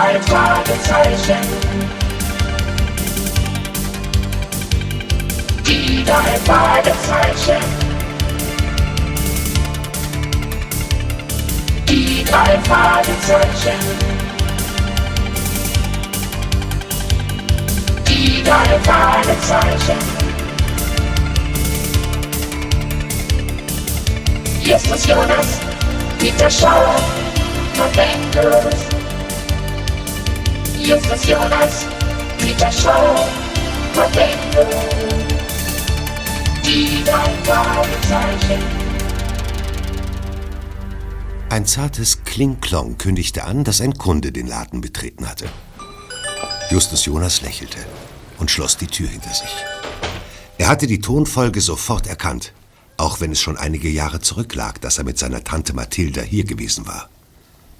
drei Fragezeichen. Die drei Fragezeichen. Die drei Fragezeichen. Die drei Fragezeichen. Justus Jonas, Peter Schauer, Momentus. Justus Jonas, Peter Schauer, Momentus. Die drei Fragezeichen. Ein zartes Kling-Klong kündigte an, dass ein Kunde den Laden betreten hatte. Justus Jonas lächelte und schloss die Tür hinter sich. Er hatte die Tonfolge sofort erkannt, auch wenn es schon einige Jahre zurücklag, dass er mit seiner Tante Mathilda hier gewesen war.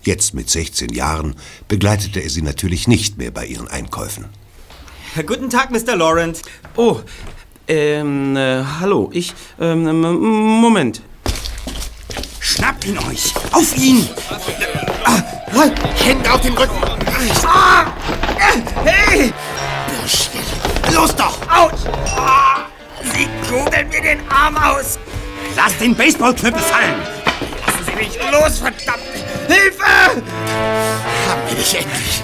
Jetzt mit 16 Jahren begleitete er sie natürlich nicht mehr bei ihren Einkäufen. Guten Tag, Mr. Laurent. Oh, ähm, äh, hallo, ich, ähm, Moment. Schnappt ihn euch! Auf ihn! Hände auf den Rücken. Ah! Hey! Bürschchen. Los doch. Autsch! Ah! Sie kugeln mir den Arm aus! Lass den Baseballknüppel fallen! Mich los, verdammt! Hilfe! Haben wir dich endlich.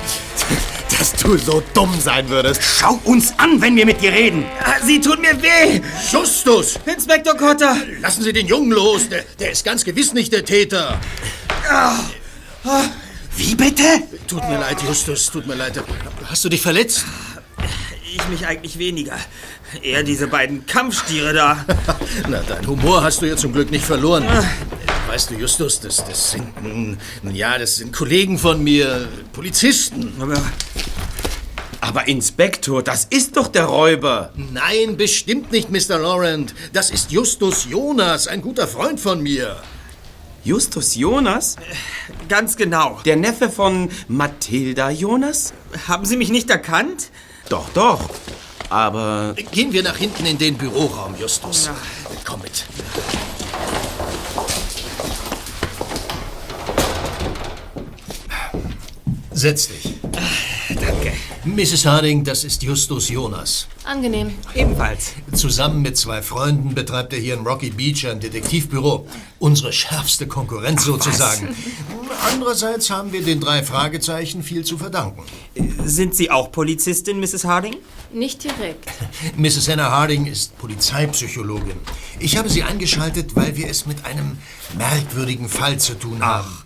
Dass du so dumm sein würdest. Schau uns an, wenn wir mit dir reden! Sie tun mir weh! Justus! Inspektor Cotter! Lassen Sie den Jungen los. Der, der ist ganz gewiss nicht der Täter. Wie bitte? Tut mir leid, Justus. Tut mir leid. Hast du dich verletzt? Ich mich eigentlich weniger. Eher diese beiden Kampfstiere da. Na, dein Humor hast du ja zum Glück nicht verloren. Weißt du, Justus, das, das sind, nun, ja, das sind Kollegen von mir, Polizisten. Aber Aber Inspektor, das ist doch der Räuber. Nein, bestimmt nicht, Mr. Laurent. Das ist Justus Jonas, ein guter Freund von mir. Justus Jonas? ganz genau. Der Neffe von Mathilda Jonas? Haben Sie mich nicht erkannt? Doch, doch. Aber Gehen wir nach hinten in den Büroraum, Justus. Komm mit. Setz dich. Danke. Mrs. Harding, das ist Justus Jonas. Angenehm. Ebenfalls. Zusammen mit zwei Freunden betreibt er hier in Rocky Beach ein Detektivbüro. Unsere schärfste Konkurrenz sozusagen. Andererseits haben wir den drei Fragezeichen viel zu verdanken. Sind Sie auch Polizistin, Mrs. Harding? Nicht direkt. Mrs. Hannah Harding ist Polizeipsychologin. Ich habe sie eingeschaltet, weil wir es mit einem merkwürdigen Fall zu tun haben.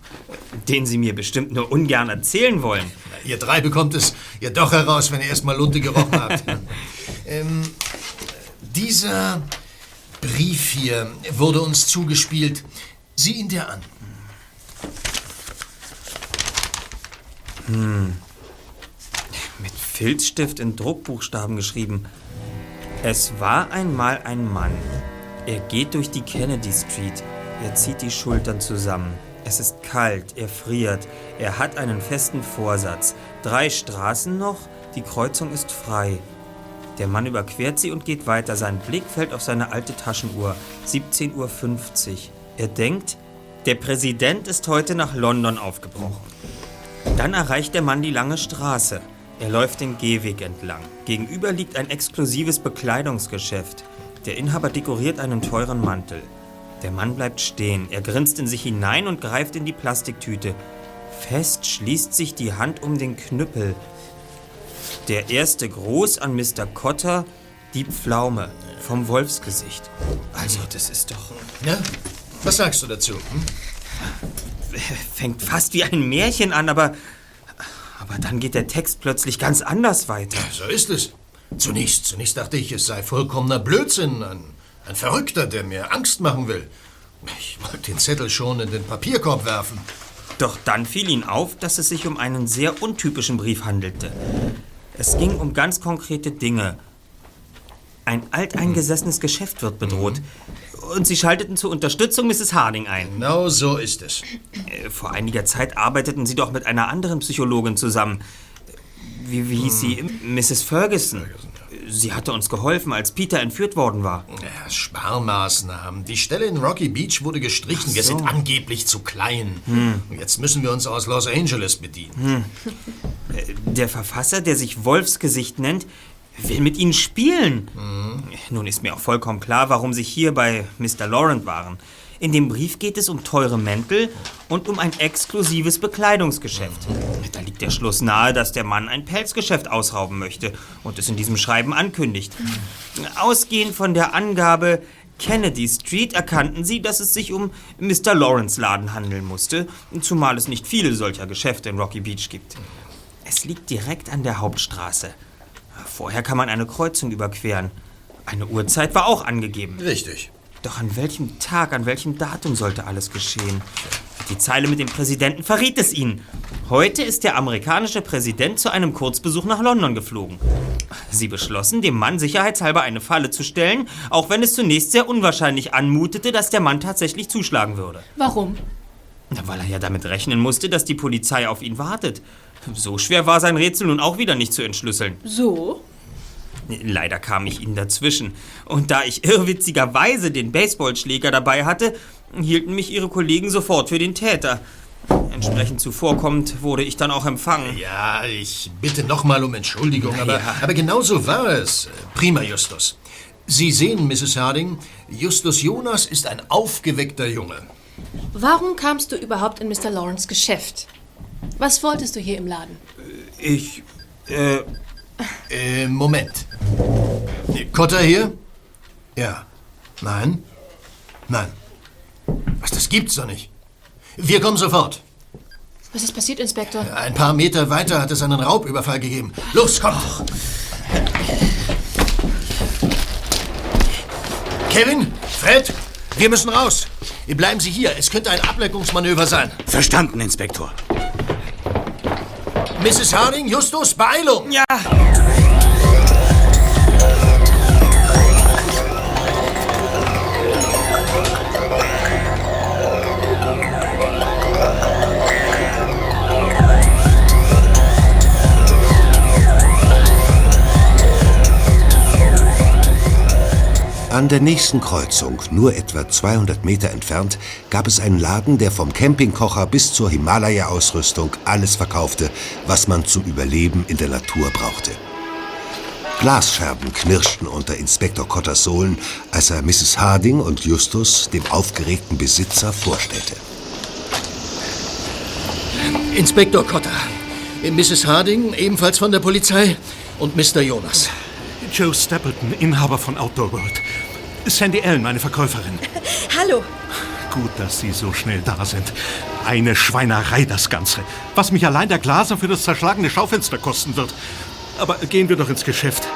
Den Sie mir bestimmt nur ungern erzählen wollen. Ihr drei bekommt es ja doch heraus, wenn ihr erst mal Lunte gerochen habt. ähm, dieser Brief hier wurde uns zugespielt. Sieh ihn dir an. Mit Filzstift in Druckbuchstaben geschrieben. Es war einmal ein Mann. Er geht durch die Kennedy Street. Er zieht die Schultern zusammen. Es ist kalt, er friert. Er hat einen festen Vorsatz. Drei Straßen noch, die Kreuzung ist frei. Der Mann überquert sie und geht weiter. Sein Blick fällt auf seine alte Taschenuhr. 17.50 Uhr. Er denkt, der Präsident ist heute nach London aufgebrochen. Dann erreicht der Mann die lange Straße. Er läuft den Gehweg entlang. Gegenüber liegt ein exklusives Bekleidungsgeschäft. Der Inhaber dekoriert einen teuren Mantel. Der Mann bleibt stehen. Er grinst in sich hinein und greift in die Plastiktüte. Fest schließt sich die Hand um den Knüppel. Der erste Gruß an Mr. Cotter, die Pflaume vom Wolfsgesicht. Also, das ist doch. Ja? Was sagst du dazu? Hm? fängt fast wie ein Märchen an, aber. Aber dann geht der Text plötzlich ganz anders weiter. So ist es. Zunächst, zunächst dachte ich, es sei vollkommener Blödsinn. Ein, ein Verrückter, der mir Angst machen will. Ich wollte den Zettel schon in den Papierkorb werfen. Doch dann fiel ihm auf, dass es sich um einen sehr untypischen Brief handelte. Es ging um ganz konkrete Dinge. Ein alteingesessenes Geschäft wird bedroht. Und sie schalteten zur Unterstützung Mrs. Harding ein. Genau so ist es. Äh, Vor einiger Zeit arbeiteten sie doch mit einer anderen Psychologin zusammen. Wie, wie hieß sie? Mrs. Ferguson. Sie hatte uns geholfen, als Peter entführt worden war. Ja, Sparmaßnahmen. Die Stelle in Rocky Beach wurde gestrichen. Wir sind angeblich zu klein. Und Jetzt müssen wir uns aus Los Angeles bedienen. Der Verfasser, der sich Wolfsgesicht nennt, will mit Ihnen spielen. Nun ist mir auch vollkommen klar, warum Sie hier bei Mr. Laurent waren. In dem Brief geht es um teure Mäntel und um ein exklusives Bekleidungsgeschäft. Da liegt der Schluss nahe, dass der Mann ein Pelzgeschäft ausrauben möchte und es in diesem Schreiben ankündigt. Ausgehend von der Angabe Kennedy Street erkannten sie, dass es sich um Mr. Lawrence Laden handeln musste, zumal es nicht viele solcher Geschäfte in Rocky Beach gibt. Es liegt direkt an der Hauptstraße. Vorher kann man eine Kreuzung überqueren. Eine Uhrzeit war auch angegeben. Richtig. Doch an welchem Tag, an welchem Datum sollte alles geschehen? Die Zeile mit dem Präsidenten verriet es ihnen. Heute ist der amerikanische Präsident zu einem Kurzbesuch nach London geflogen. Sie beschlossen, dem Mann sicherheitshalber eine Falle zu stellen, auch wenn es zunächst sehr unwahrscheinlich anmutete, dass der Mann tatsächlich zuschlagen würde. Warum? Na, Weil er ja damit rechnen musste, dass die Polizei auf ihn wartet. So schwer war sein Rätsel nun auch wieder nicht zu entschlüsseln. So? Leider kam ich ihnen dazwischen. Und da ich irrwitzigerweise den Baseballschläger dabei hatte, hielten mich ihre Kollegen sofort für den Täter. Entsprechend zuvorkommend wurde ich dann auch empfangen. Ja, ich bitte nochmal um Entschuldigung, aber, ja. aber genau so war es. Prima, Justus. Sie sehen, Mrs. Harding, Justus Jonas ist ein aufgeweckter Junge. Warum kamst du überhaupt in Mr. Lawrence Geschäft? Was wolltest du hier im Laden? Ich. Äh. Äh, Moment. Cotter hier? Ja. Nein? Nein. Was, das gibt's doch nicht. Wir kommen sofort. Was ist passiert, Inspektor? Ein paar Meter weiter hat es einen Raubüberfall gegeben. Los, kommt! Kevin, Fred, wir müssen raus. Bleiben Sie hier. Es könnte ein Ablenkungsmanöver sein. Verstanden, Inspektor. Mrs. Harding, Justus, Beeilung! Ja! An der nächsten Kreuzung, nur etwa 200 Meter entfernt, gab es einen Laden, der vom Campingkocher bis zur Himalaya-Ausrüstung alles verkaufte, was man zum Überleben in der Natur brauchte. Glasscherben knirschten unter Inspektor Cotters Sohlen, als er Mrs. Harding und Justus dem aufgeregten Besitzer vorstellte. Inspektor Cotter, Mrs. Harding, ebenfalls von der Polizei, und Mr. Jonas. Joe Stapleton, Inhaber von Outdoor World. Sandy Allen, meine Verkäuferin. Hallo. Gut, dass Sie so schnell da sind. Eine Schweinerei, das Ganze. Was mich allein der Glaser für das zerschlagene Schaufenster kosten wird. Aber gehen wir doch ins Geschäft.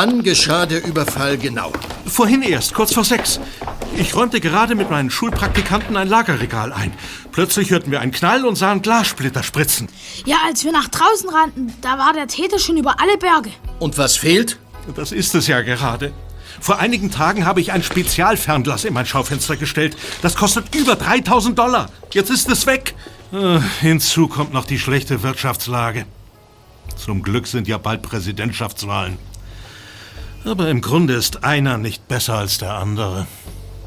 Wann geschah der Überfall genau? Vorhin erst, kurz vor sechs. Ich räumte gerade mit meinen Schulpraktikanten ein Lagerregal ein. Plötzlich hörten wir einen Knall und sahen Glassplitter spritzen. Ja, als wir nach draußen rannten, da war der Täter schon über alle Berge. Und was fehlt? Das ist es ja gerade. Vor einigen Tagen habe ich ein Spezialfernglas in mein Schaufenster gestellt. Das kostet über 3000 Dollar. Jetzt ist es weg. Äh, Hinzu kommt noch die schlechte Wirtschaftslage. Zum Glück sind ja bald Präsidentschaftswahlen. Aber im Grunde ist einer nicht besser als der andere.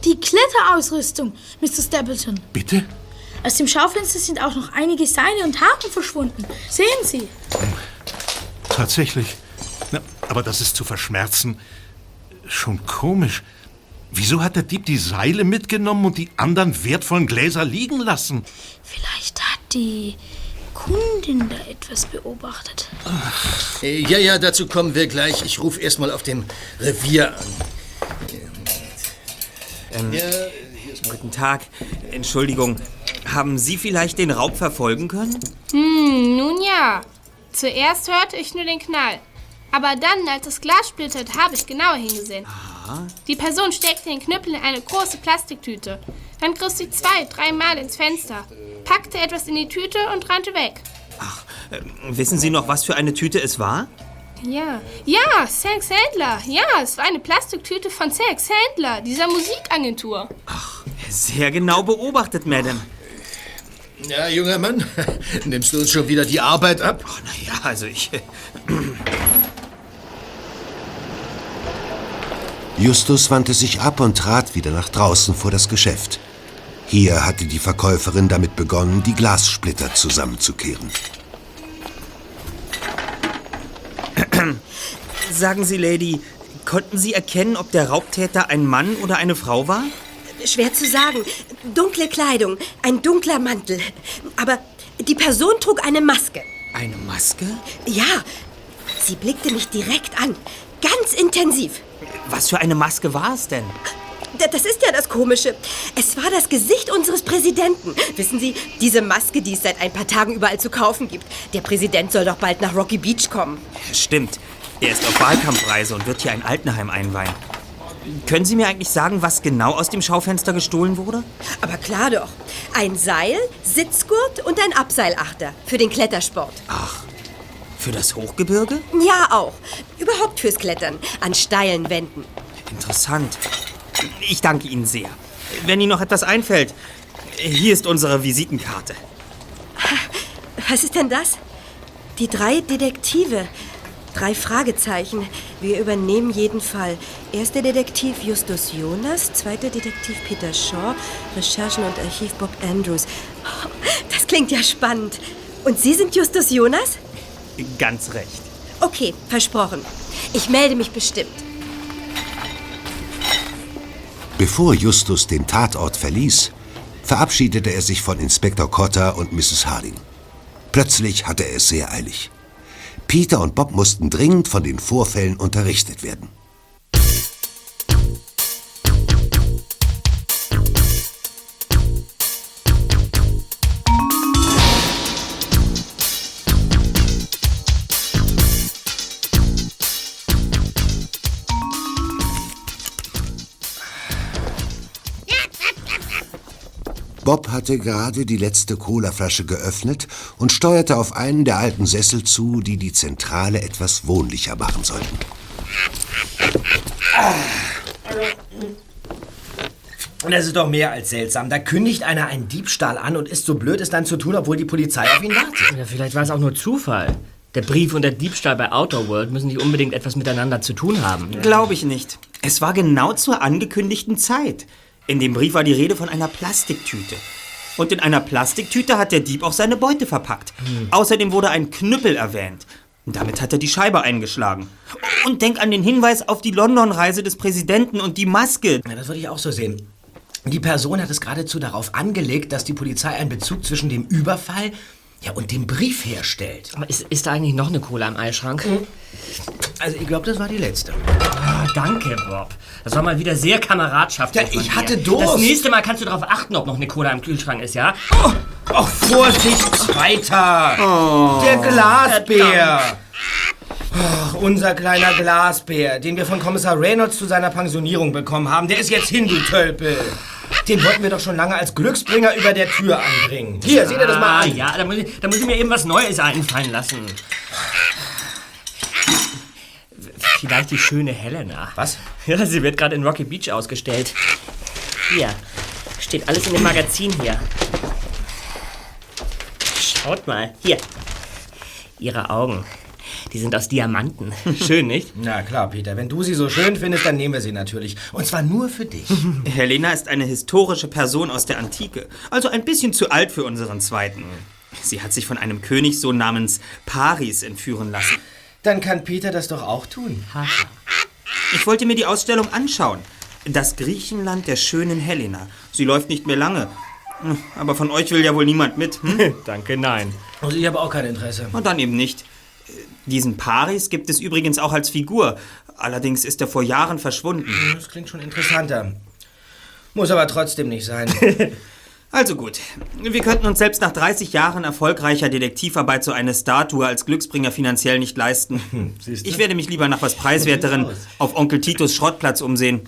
Die Kletterausrüstung, Mr. Stapleton. Bitte? Aus dem Schaufenster sind auch noch einige Seile und Haken verschwunden. Sehen Sie. Tatsächlich. Na, aber das ist zu verschmerzen. Schon komisch. Wieso hat der Dieb die Seile mitgenommen und die anderen wertvollen Gläser liegen lassen? Vielleicht hat die Kundin da etwas beobachtet. Äh, Ja, ja, dazu kommen wir gleich. Ich rufe erstmal auf dem Revier an. Ähm, Ja, Guten Tag. Entschuldigung. Haben Sie vielleicht den Raub verfolgen können? Hm, nun ja. Zuerst hörte ich nur den Knall. Aber dann, als das Glas splittert, habe ich genauer hingesehen. Die Person steckte den Knüppel in eine große Plastiktüte. Dann griff sie zwei, dreimal ins Fenster, packte etwas in die Tüte und rannte weg. Wissen Sie noch, was für eine Tüte es war? Ja, ja, Sex Handler. Ja, es war eine Plastiktüte von Sex Handler, dieser Musikagentur. Sehr genau beobachtet, Madame. Ja, junger Mann, nimmst du uns schon wieder die Arbeit ab? Naja, also ich. Justus wandte sich ab und trat wieder nach draußen vor das Geschäft. Hier hatte die Verkäuferin damit begonnen, die Glassplitter zusammenzukehren. Sagen Sie, Lady, konnten Sie erkennen, ob der Raubtäter ein Mann oder eine Frau war? Schwer zu sagen. Dunkle Kleidung, ein dunkler Mantel. Aber die Person trug eine Maske. Eine Maske? Ja, sie blickte mich direkt an. Ganz intensiv. Was für eine Maske war es denn? Das ist ja das Komische. Es war das Gesicht unseres Präsidenten. Wissen Sie, diese Maske, die es seit ein paar Tagen überall zu kaufen gibt. Der Präsident soll doch bald nach Rocky Beach kommen. Stimmt. Er ist auf Wahlkampfreise und wird hier ein Altenheim einweihen. Können Sie mir eigentlich sagen, was genau aus dem Schaufenster gestohlen wurde? Aber klar doch. Ein Seil, Sitzgurt und ein Abseilachter für den Klettersport. Für das Hochgebirge? Ja, auch. Überhaupt fürs Klettern. An steilen Wänden. Interessant. Ich danke Ihnen sehr. Wenn Ihnen noch etwas einfällt, hier ist unsere Visitenkarte. Was ist denn das? Die drei Detektive. Drei Fragezeichen. Wir übernehmen jeden Fall. Erster Detektiv Justus Jonas, zweiter Detektiv Peter Shaw, Recherchen und Archiv Bob Andrews. Oh, Das klingt ja spannend. Und Sie sind Justus Jonas? Ganz recht. Okay, versprochen. Ich melde mich bestimmt. Bevor Justus den Tatort verließ, verabschiedete er sich von Inspektor Cotter und Mrs. Harding. Plötzlich hatte er es sehr eilig. Peter und Bob mussten dringend von den Vorfällen unterrichtet werden. Bob hatte gerade die letzte Colaflasche geöffnet und steuerte auf einen der alten Sessel zu, die die Zentrale etwas wohnlicher machen sollten. Und das ist doch mehr als seltsam. Da kündigt einer einen Diebstahl an und ist so blöd, es dann zu tun, obwohl die Polizei auf ihn wartet. Ja, vielleicht war es auch nur Zufall. Der Brief und der Diebstahl bei Outer World müssen nicht unbedingt etwas miteinander zu tun haben. Glaube ich nicht. Es war genau zur angekündigten Zeit. In dem Brief war die Rede von einer Plastiktüte. Und in einer Plastiktüte hat der Dieb auch seine Beute verpackt. Außerdem wurde ein Knüppel erwähnt. Damit hat er die Scheibe eingeschlagen. Und denk an den Hinweis auf die London-Reise des Präsidenten und die Maske. Ja, das würde ich auch so sehen. Die Person hat es geradezu darauf angelegt, dass die Polizei einen Bezug zwischen dem Überfall ja, und dem Brief herstellt. Aber ist, ist da eigentlich noch eine Cola im Eisschrank? Also ich glaube, das war die letzte. Ah, danke, Bob. Das war mal wieder sehr kameradschaftlich. Ja, ich von dir. hatte Durst. Das nächste Mal kannst du darauf achten, ob noch eine Cola im Kühlschrank ist, ja? Oh, Vorsicht, Zweiter! Der Glasbär! Oh, unser kleiner Glasbär, den wir von Kommissar Reynolds zu seiner Pensionierung bekommen haben, der ist jetzt hin, du Tölpel. Den wollten wir doch schon lange als Glücksbringer über der Tür anbringen. Hier, seht ihr das mal Ah, an. ja, da muss, ich, da muss ich mir eben was Neues einfallen lassen. Vielleicht die schöne Helena. Was? Ja, sie wird gerade in Rocky Beach ausgestellt. Hier, steht alles in dem Magazin hier. Schaut mal, hier. Ihre Augen. Die sind aus Diamanten. Schön, nicht? Na klar, Peter, wenn du sie so schön findest, dann nehmen wir sie natürlich. Und zwar nur für dich. Helena ist eine historische Person aus der Antike, also ein bisschen zu alt für unseren zweiten. Sie hat sich von einem Königssohn namens Paris entführen lassen. Dann kann Peter das doch auch tun. Ich wollte mir die Ausstellung anschauen. Das Griechenland der schönen Helena. Sie läuft nicht mehr lange. Hm, Aber von euch will ja wohl niemand mit. Hm? Danke, nein. Also ich habe auch kein Interesse. Und dann eben nicht. Diesen Paris gibt es übrigens auch als Figur. Allerdings ist er vor Jahren verschwunden. Das klingt schon interessanter. Muss aber trotzdem nicht sein. Also gut. Wir könnten uns selbst nach 30 Jahren erfolgreicher Detektivarbeit so eine Statue als Glücksbringer finanziell nicht leisten. Ich werde mich lieber nach was Preiswerteren auf Onkel Titus Schrottplatz umsehen.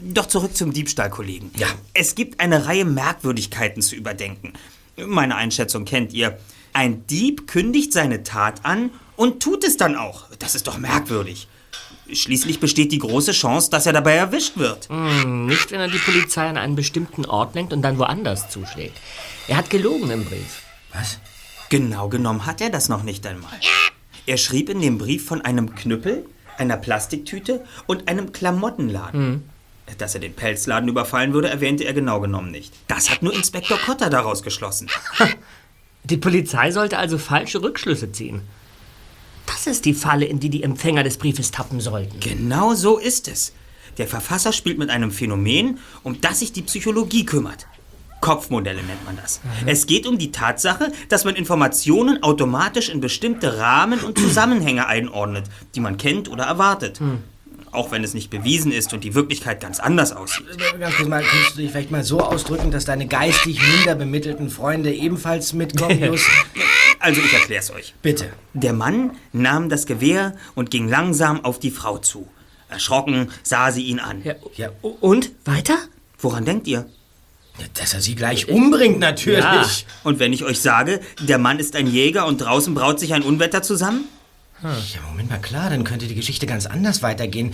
Doch zurück zum Diebstahl, Kollegen. Ja. Es gibt eine Reihe Merkwürdigkeiten zu überdenken. Meine Einschätzung kennt ihr. Ein Dieb kündigt seine Tat an und tut es dann auch. Das ist doch merkwürdig. Schließlich besteht die große Chance, dass er dabei erwischt wird. Hm, nicht, wenn er die Polizei an einen bestimmten Ort lenkt und dann woanders zuschlägt. Er hat gelogen im Brief. Was? Genau genommen hat er das noch nicht einmal. Er schrieb in dem Brief von einem Knüppel, einer Plastiktüte und einem Klamottenladen. Hm. Dass er den Pelzladen überfallen würde, erwähnte er genau genommen nicht. Das hat nur Inspektor Cotter daraus geschlossen. Die Polizei sollte also falsche Rückschlüsse ziehen. Das ist die Falle, in die die Empfänger des Briefes tappen sollten. Genau so ist es. Der Verfasser spielt mit einem Phänomen, um das sich die Psychologie kümmert. Kopfmodelle nennt man das. Es geht um die Tatsache, dass man Informationen automatisch in bestimmte Rahmen und Zusammenhänge einordnet, die man kennt oder erwartet. Auch wenn es nicht bewiesen ist und die Wirklichkeit ganz anders aussieht. Ganz kurz mal, könntest du dich vielleicht mal so ausdrücken, dass deine geistig minder bemittelten Freunde ebenfalls mitkommen, Just? Also ich erklär's euch. Bitte. Der Mann nahm das Gewehr und ging langsam auf die Frau zu. Erschrocken sah sie ihn an. Ja. Und? Weiter? Woran denkt ihr? Dass er sie gleich umbringt, natürlich. Ja. Und wenn ich euch sage, der Mann ist ein Jäger und draußen braut sich ein Unwetter zusammen? Ja, Moment mal, klar, dann könnte die Geschichte ganz anders weitergehen.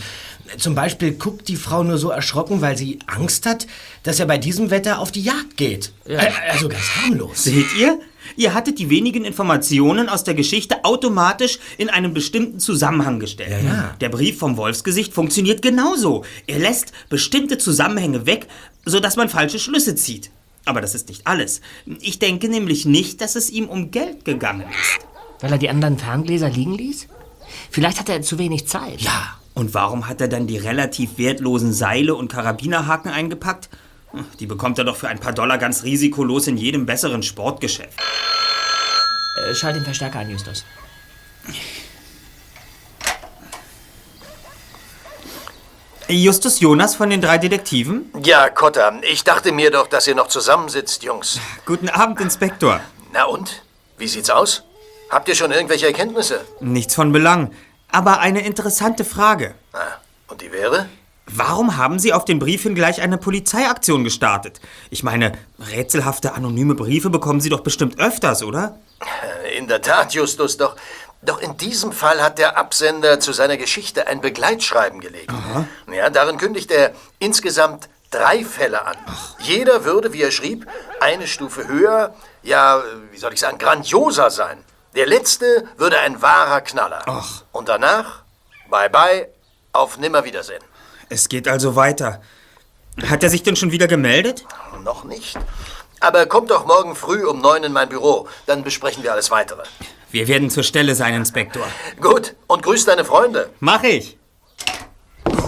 Zum Beispiel guckt die Frau nur so erschrocken, weil sie Angst hat, dass er bei diesem Wetter auf die Jagd geht. Äh, Also ganz harmlos. Seht ihr? Ihr hattet die wenigen Informationen aus der Geschichte automatisch in einen bestimmten Zusammenhang gestellt. Ja. Der Brief vom Wolfsgesicht funktioniert genauso. Er lässt bestimmte Zusammenhänge weg, sodass man falsche Schlüsse zieht. Aber das ist nicht alles. Ich denke nämlich nicht, dass es ihm um Geld gegangen ist. Weil er die anderen Ferngläser liegen ließ? Vielleicht hatte er zu wenig Zeit. Ja. Und warum hat er dann die relativ wertlosen Seile und Karabinerhaken eingepackt? Die bekommt er doch für ein paar Dollar ganz risikolos in jedem besseren Sportgeschäft. Äh, schalt den Verstärker an, Justus. Justus Jonas von den drei Detektiven? Ja, Cotta, ich dachte mir doch, dass ihr noch zusammensitzt, Jungs. Guten Abend, Inspektor. Na und? Wie sieht's aus? Habt ihr schon irgendwelche Erkenntnisse? Nichts von Belang. Aber eine interessante Frage. Und die wäre? Warum haben Sie auf den Brief hin gleich eine Polizeiaktion gestartet? Ich meine, rätselhafte anonyme Briefe bekommen Sie doch bestimmt öfters, oder? In der Tat, Justus, doch, doch in diesem Fall hat der Absender zu seiner Geschichte ein Begleitschreiben gelegt. Ja, darin kündigt er insgesamt drei Fälle an. Jeder würde, wie er schrieb, eine Stufe höher, ja, wie soll ich sagen, grandioser sein. Der letzte würde ein wahrer Knaller. Und danach, bye bye, auf Nimmerwiedersehen. Es geht also weiter. Hat er sich denn schon wieder gemeldet? Noch nicht. Aber kommt doch morgen früh um neun in mein Büro, dann besprechen wir alles weitere. Wir werden zur Stelle sein, Inspektor. Gut, und grüß deine Freunde. Mach ich.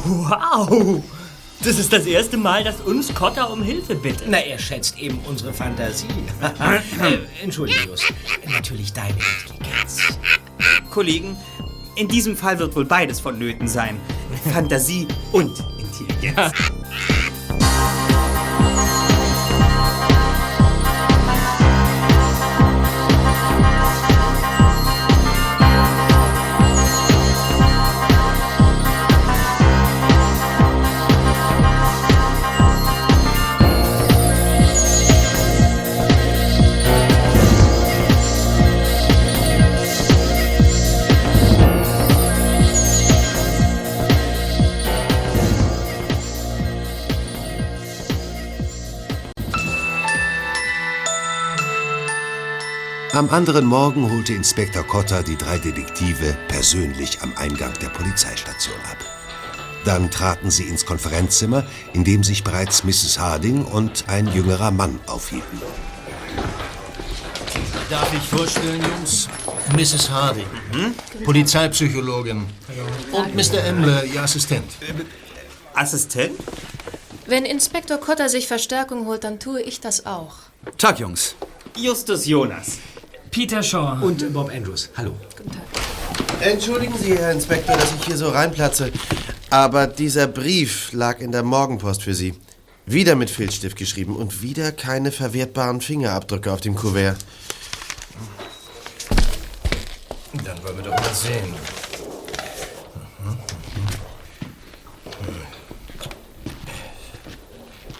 Wow! Das ist das erste Mal, dass uns Cotter um Hilfe bittet. Na, er schätzt eben unsere Fantasie. äh, Entschuldige, Just. Natürlich deine Intelligenz. Kollegen, in diesem Fall wird wohl beides vonnöten sein. Fantasie und Intelligenz. Am anderen Morgen holte Inspektor Cotter die drei Detektive persönlich am Eingang der Polizeistation ab. Dann traten sie ins Konferenzzimmer, in dem sich bereits Mrs. Harding und ein jüngerer Mann aufhielten. Darf ich vorstellen, Jungs? Mrs. Harding, Polizeipsychologin. Und Mr. Emble, Ihr Assistent. Assistent? Wenn Inspektor Cotter sich Verstärkung holt, dann tue ich das auch. Tag, Jungs. Justus Jonas. Peter Shaw. Und Bob Andrews. Hallo. Entschuldigen Sie, Herr Inspektor, dass ich hier so reinplatze, aber dieser Brief lag in der Morgenpost für Sie. Wieder mit Filzstift geschrieben und wieder keine verwertbaren Fingerabdrücke auf dem Kuvert. Dann wollen wir doch mal sehen.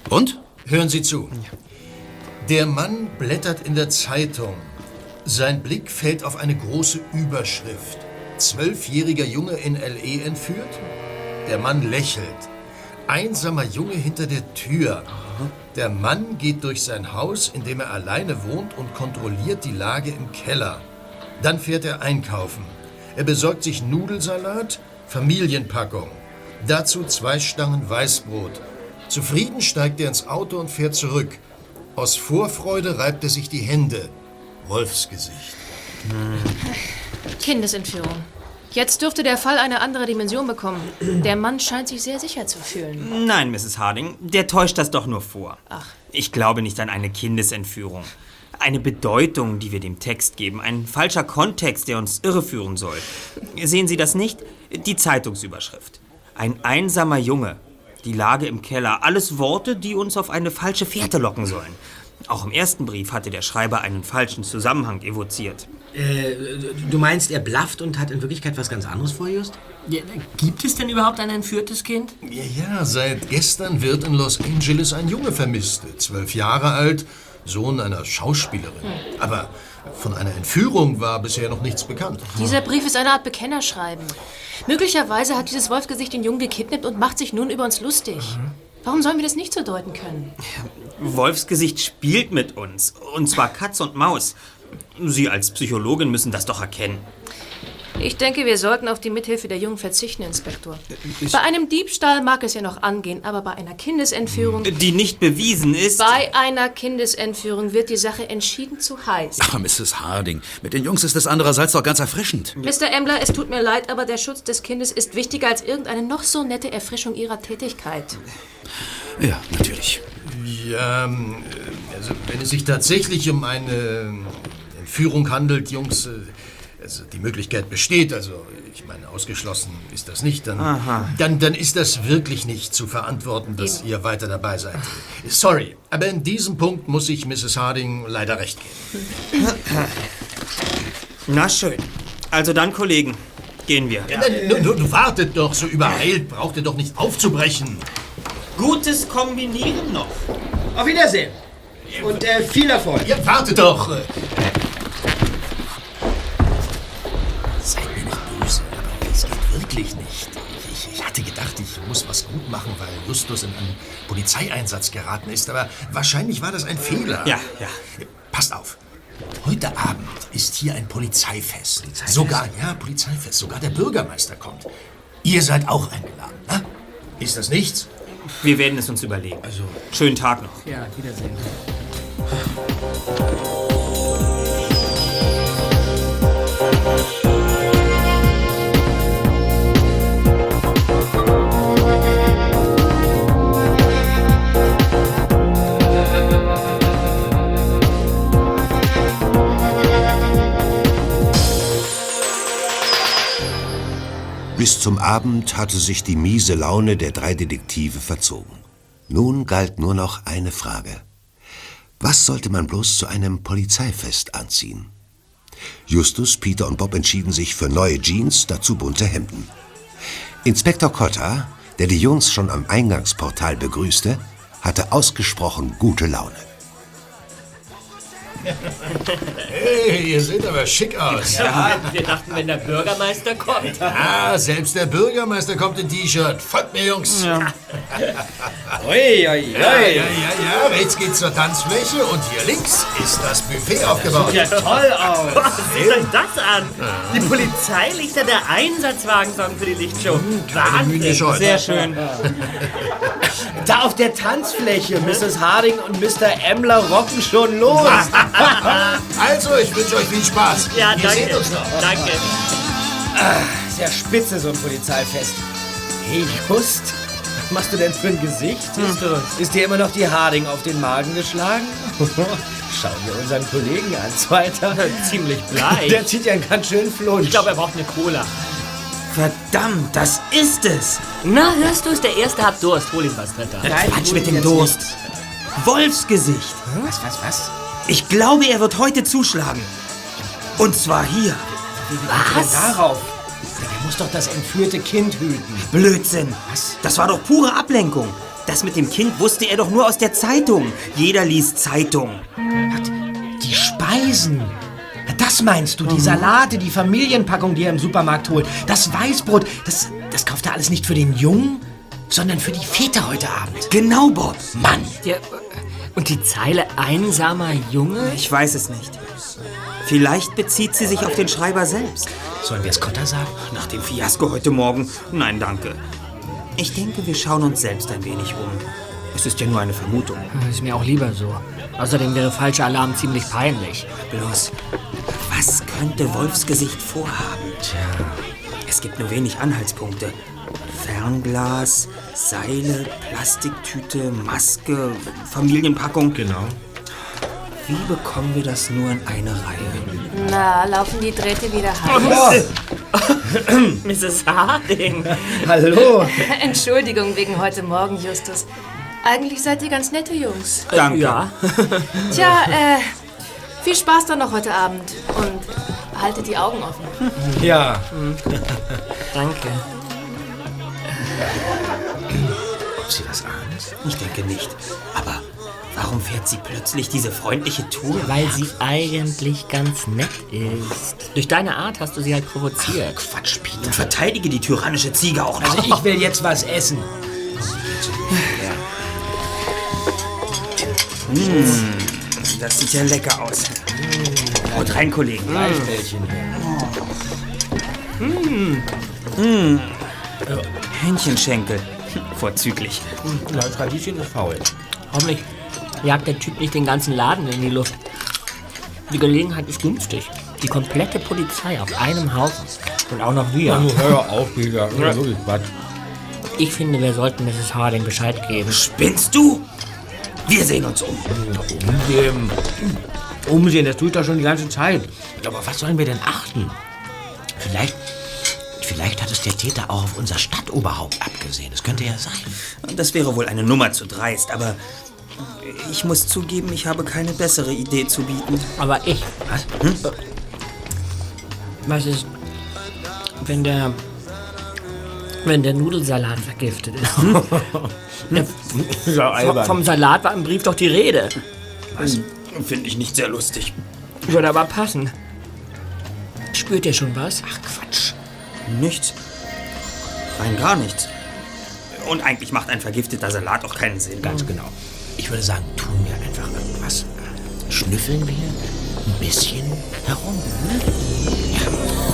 Und? Hören Sie zu. Der Mann blättert in der Zeitung. Sein Blick fällt auf eine große Überschrift. zwölfjähriger Junge in L.E. entführt? Der Mann lächelt. Einsamer Junge hinter der Tür. Der Mann geht durch sein Haus, in dem er alleine wohnt und kontrolliert die Lage im Keller. Dann fährt er einkaufen. Er besorgt sich Nudelsalat, Familienpackung. Dazu zwei Stangen Weißbrot. Zufrieden steigt er ins Auto und fährt zurück. Aus Vorfreude reibt er sich die Hände. Wolfsgesicht. Kindesentführung. Jetzt dürfte der Fall eine andere Dimension bekommen. Der Mann scheint sich sehr sicher zu fühlen. Nein, Mrs. Harding, der täuscht das doch nur vor. Ach. Ich glaube nicht an eine Kindesentführung. Eine Bedeutung, die wir dem Text geben, ein falscher Kontext, der uns irreführen soll. Sehen Sie das nicht? Die Zeitungsüberschrift. Ein einsamer Junge. Die Lage im Keller. Alles Worte, die uns auf eine falsche Fährte locken sollen. Auch im ersten Brief hatte der Schreiber einen falschen Zusammenhang evoziert. Äh, du meinst, er blafft und hat in Wirklichkeit was ganz anderes vor, Just? Gibt es denn überhaupt ein entführtes Kind? Ja, ja, seit gestern wird in Los Angeles ein Junge vermisst. Zwölf Jahre alt, Sohn einer Schauspielerin. Aber von einer Entführung war bisher noch nichts bekannt. Dieser Brief ist eine Art Bekennerschreiben. Möglicherweise hat dieses Wolfgesicht den Jungen gekidnappt und macht sich nun über uns lustig. Warum sollen wir das nicht so deuten können? Wolfsgesicht spielt mit uns. Und zwar Katz und Maus. Sie als Psychologin müssen das doch erkennen. Ich denke, wir sollten auf die Mithilfe der Jungen verzichten, Inspektor. Bei einem Diebstahl mag es ja noch angehen, aber bei einer Kindesentführung... Die nicht bewiesen ist. Bei einer Kindesentführung wird die Sache entschieden zu heiß. Ach, Mrs. Harding, mit den Jungs ist es andererseits doch ganz erfrischend. Mr. Embler, es tut mir leid, aber der Schutz des Kindes ist wichtiger als irgendeine noch so nette Erfrischung Ihrer Tätigkeit. Ja, natürlich. Ja, ähm, also wenn es sich tatsächlich um eine Entführung handelt, Jungs, äh, also die Möglichkeit besteht, also ich meine, ausgeschlossen ist das nicht, dann, Aha. dann, dann ist das wirklich nicht zu verantworten, dass ihr weiter dabei seid. Sorry, aber in diesem Punkt muss ich Mrs. Harding leider recht geben. Na schön. Also dann, Kollegen, gehen wir. Ja, nun, nun, wartet doch, so übereilt braucht ihr doch nicht aufzubrechen. Gutes Kombinieren noch. Auf Wiedersehen. Und äh, viel Erfolg. Ja, wartet doch. Seid mir nicht böse, aber es geht wirklich nicht. Ich, ich, ich hatte gedacht, ich muss was gut machen, weil Justus in einen Polizeieinsatz geraten ist, aber wahrscheinlich war das ein Fehler. Ja, ja. Passt auf. Heute Abend ist hier ein Polizeifest. Sogar, ja, Polizeifest. Sogar der Bürgermeister kommt. Ihr seid auch eingeladen, ne? Ist das nichts? Wir werden es uns überlegen. Also, schönen Tag noch. Ja, Wiedersehen. Bis zum Abend hatte sich die miese Laune der drei Detektive verzogen. Nun galt nur noch eine Frage. Was sollte man bloß zu einem Polizeifest anziehen? Justus, Peter und Bob entschieden sich für neue Jeans, dazu bunte Hemden. Inspektor Cotta, der die Jungs schon am Eingangsportal begrüßte, hatte ausgesprochen gute Laune. Hey, ihr seht aber schick aus. Ja, wir dachten, wenn der Bürgermeister kommt. Ah, selbst der Bürgermeister kommt in T-Shirt. Folgt mir, Jungs. Ja. Ui, ui, ui. Ja, ja, ja, ja. Rechts geht's zur Tanzfläche und hier links ist das Buffet aufgebaut. Ja, toll aus. Was sieht denn das an? Die Polizeilichter der Einsatzwagen sorgen für die Lichtshow. Wahnsinn. Sehr schön. Da auf der Tanzfläche, Mrs. Harding und Mr. Emmler rocken schon los. Also, ich wünsche euch viel Spaß. Ja, Wir danke. sehen uns noch. Danke. Ah, sehr spitze, so ein Polizeifest. Hey, Just, was machst du denn für ein Gesicht? Justus. Ist dir immer noch die Harding auf den Magen geschlagen? Schau dir unseren Kollegen an, Zweiter. Ziemlich bleich. Der zieht ja einen ganz schönen Flunsch. Ich glaube, er braucht eine Cola. Verdammt, das ist es. Na, hörst du es? Der Erste hat Durst. Hol ihm was, Dritter. Quatsch mit dem Durst. Wolfsgesicht. Was, was, was? Ich glaube, er wird heute zuschlagen. Und zwar hier. Wie er denn darauf? Der muss doch das entführte Kind hüten. Blödsinn. Was? Das war doch pure Ablenkung. Das mit dem Kind wusste er doch nur aus der Zeitung. Jeder liest Zeitung. Die Speisen. Das Das meinst du, die Salate, die Familienpackung, die er im Supermarkt holt, das Weißbrot, das, das kauft er alles nicht für den Jungen, sondern für die Väter heute Abend. Genau, Bob. Mann. Ja, und die Zeile einsamer Junge? Ich weiß es nicht. Vielleicht bezieht sie sich auf den Schreiber selbst. Sollen wir es Cotta sagen? Nach dem Fiasko heute Morgen? Nein, danke. Ich denke, wir schauen uns selbst ein wenig um. Es ist ja nur eine Vermutung. Ist mir auch lieber so. Außerdem wäre falscher Alarm ziemlich peinlich. Bloß, was könnte Wolfsgesicht vorhaben? Tja, es gibt nur wenig Anhaltspunkte. Fernglas, Seile, Plastiktüte, Maske, Familienpackung. Genau. Wie bekommen wir das nur in eine Reihe? Na, laufen die Drähte wieder heiß? Mrs. Harding. Hallo. Entschuldigung wegen heute Morgen, Justus. Eigentlich seid ihr ganz nette Jungs. Danke. Ja. Tja, äh, viel Spaß dann noch heute Abend. Und haltet die Augen offen. Ja. Danke. Ob sie was ahnt? Ich denke nicht. Aber warum fährt sie plötzlich diese freundliche Tour? Weil sie eigentlich ganz nett ist. Durch deine Art hast du sie halt provoziert. Quatsch, Peter. Und verteidige die tyrannische Ziege auch noch. Also ich will jetzt was essen. Mmh, das sieht ja lecker aus. Und rein, Kollegen. Fleischbällchen. Mmh. Mmh. Hähnchenschenkel. Vorzüglich. Das Radieschen ist faul. Hoffentlich jagt der Typ nicht den ganzen Laden in die Luft. Die Gelegenheit ist günstig. Die komplette Polizei auf einem Haufen. Und auch noch wir. hör auf, ist Ja. wirklich Quatsch. Ich finde, wir sollten Mrs. Harding Bescheid geben. Spinnst du? Wir sehen uns um. Umsehen. Umsehen, das tue ich doch schon die ganze Zeit. Aber was sollen wir denn achten? Vielleicht, vielleicht hat es der Täter auch auf unser Stadtoberhaupt abgesehen. Das könnte ja sein. Das wäre wohl eine Nummer zu dreist, aber ich muss zugeben, ich habe keine bessere Idee zu bieten. Aber ich. Was? Hm? Was ist, wenn der. wenn der Nudelsalat vergiftet ist? Hm? Der, Ja, albern. vom Salat war im Brief doch die Rede. Was? Finde ich nicht sehr lustig. Würde aber passen. Spürt ihr schon was? Ach Quatsch. Nichts. Rein gar nichts. Und eigentlich macht ein vergifteter Salat auch keinen Sinn. Ganz genau. Ich würde sagen, tun wir einfach irgendwas. Schnüffeln wir ein bisschen herum. Die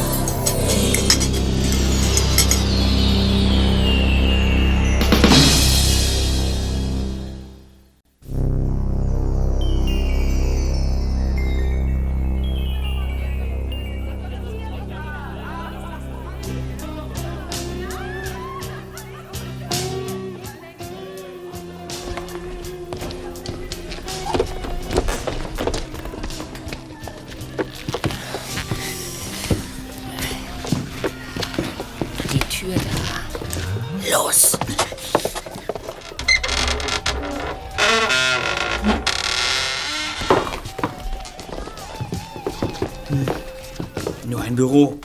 Büro.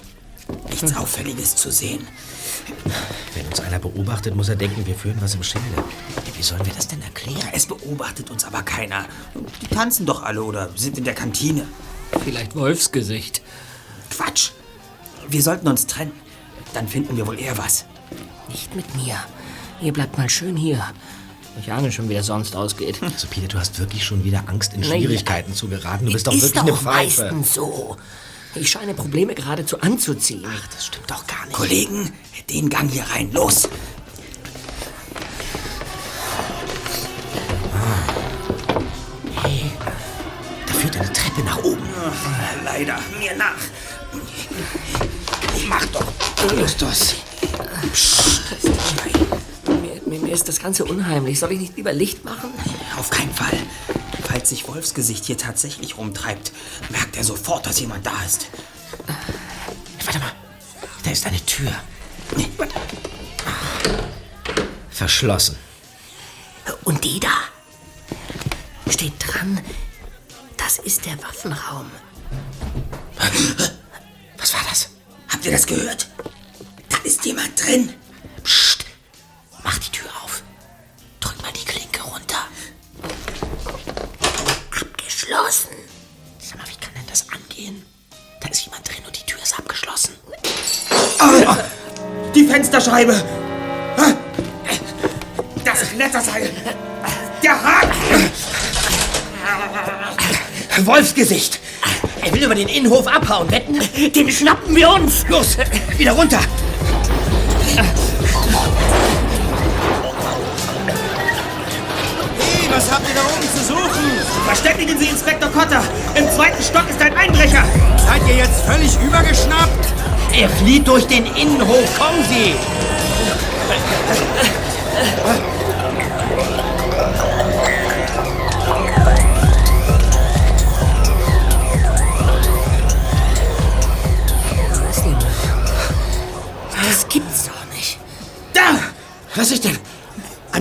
Nichts Auffälliges zu sehen. Wenn uns einer beobachtet, muss er denken, wir führen was im Schilde. Wie sollen wir das denn erklären? Es beobachtet uns aber keiner. Die tanzen doch alle oder sind in der Kantine. Vielleicht Wolfsgesicht. Quatsch. Wir sollten uns trennen. Dann finden wir wohl eher was. Nicht mit mir. Ihr bleibt mal schön hier. Ich ahne schon, wie das sonst ausgeht. Also Peter, du hast wirklich schon wieder Angst, in. Schwierigkeiten zu geraten. Du bist doch wirklich doch eine Pfeife. meistens so. Ich scheine Probleme geradezu anzuziehen. Ach, das stimmt doch gar nicht. Kollegen, den Gang hier rein. Los! Hey, da führt eine Treppe nach oben. Ach, leider, mir nach. Mach doch, Justus. Mir, mir, mir ist das Ganze unheimlich. Soll ich nicht lieber Licht machen? Auf keinen Fall. Falls sich Wolfsgesicht hier tatsächlich rumtreibt, merkt er sofort, dass jemand da ist. Warte mal, da ist eine Tür. Verschlossen. Und die da? Steht dran, das ist der Waffenraum. Was war das? Habt ihr das gehört? Da ist jemand drin. Ah, Das Kletterseil. Der Haken. Wolfsgesicht. Er will über den Innenhof abhauen. Wetten? Den schnappen wir uns. Los, wieder runter. Hey, was habt ihr da oben zu suchen? Verständigen Sie Inspektor Cotter. Im zweiten Stock ist ein Einbrecher. Seid ihr jetzt völlig übergeschnappt? Er flieht durch den Innenhof. Kommen Sie.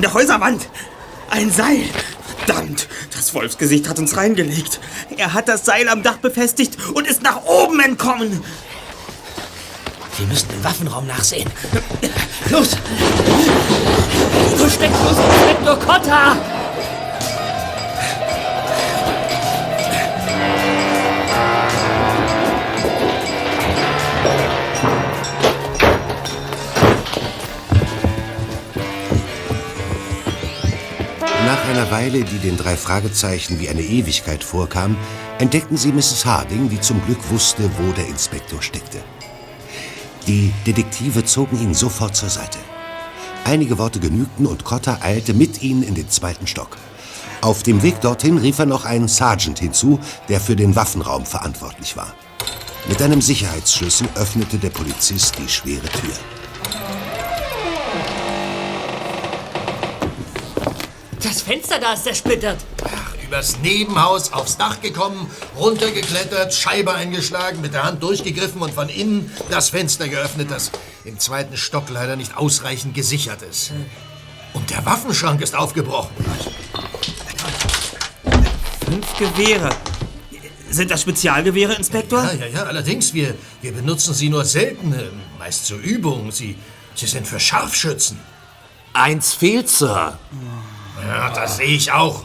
An der Häuserwand. Ein Seil. Verdammt, das Wolfsgesicht hat uns reingelegt. Er hat das Seil am Dach befestigt und ist nach oben entkommen. Wir müssen im Waffenraum nachsehen. Los! So steckt los, Inspektor Cotta! Nach einer Weile, die den drei Fragezeichen wie eine Ewigkeit vorkam, entdeckten sie Mrs. Harding, die zum Glück wusste, wo der Inspektor steckte. Die Detektive zogen ihn sofort zur Seite. Einige Worte genügten und Cotta eilte mit ihnen in den zweiten Stock. Auf dem Weg dorthin rief er noch einen Sergeant hinzu, der für den Waffenraum verantwortlich war. Mit einem Sicherheitsschlüssel öffnete der Polizist die schwere Tür. Das Fenster da ist zersplittert. Übers Nebenhaus aufs Dach gekommen, runtergeklettert, Scheibe eingeschlagen, mit der Hand durchgegriffen und von innen das Fenster geöffnet, das im zweiten Stock leider nicht ausreichend gesichert ist. Und der Waffenschrank ist aufgebrochen. Fünf Gewehre. Sind das Spezialgewehre, Inspektor? Ja, ja, ja, allerdings, wir, wir benutzen sie nur selten, äh, meist zur Übung. Sie, sie sind für Scharfschützen. Eins fehlt, Sir. Ja, das sehe ich auch.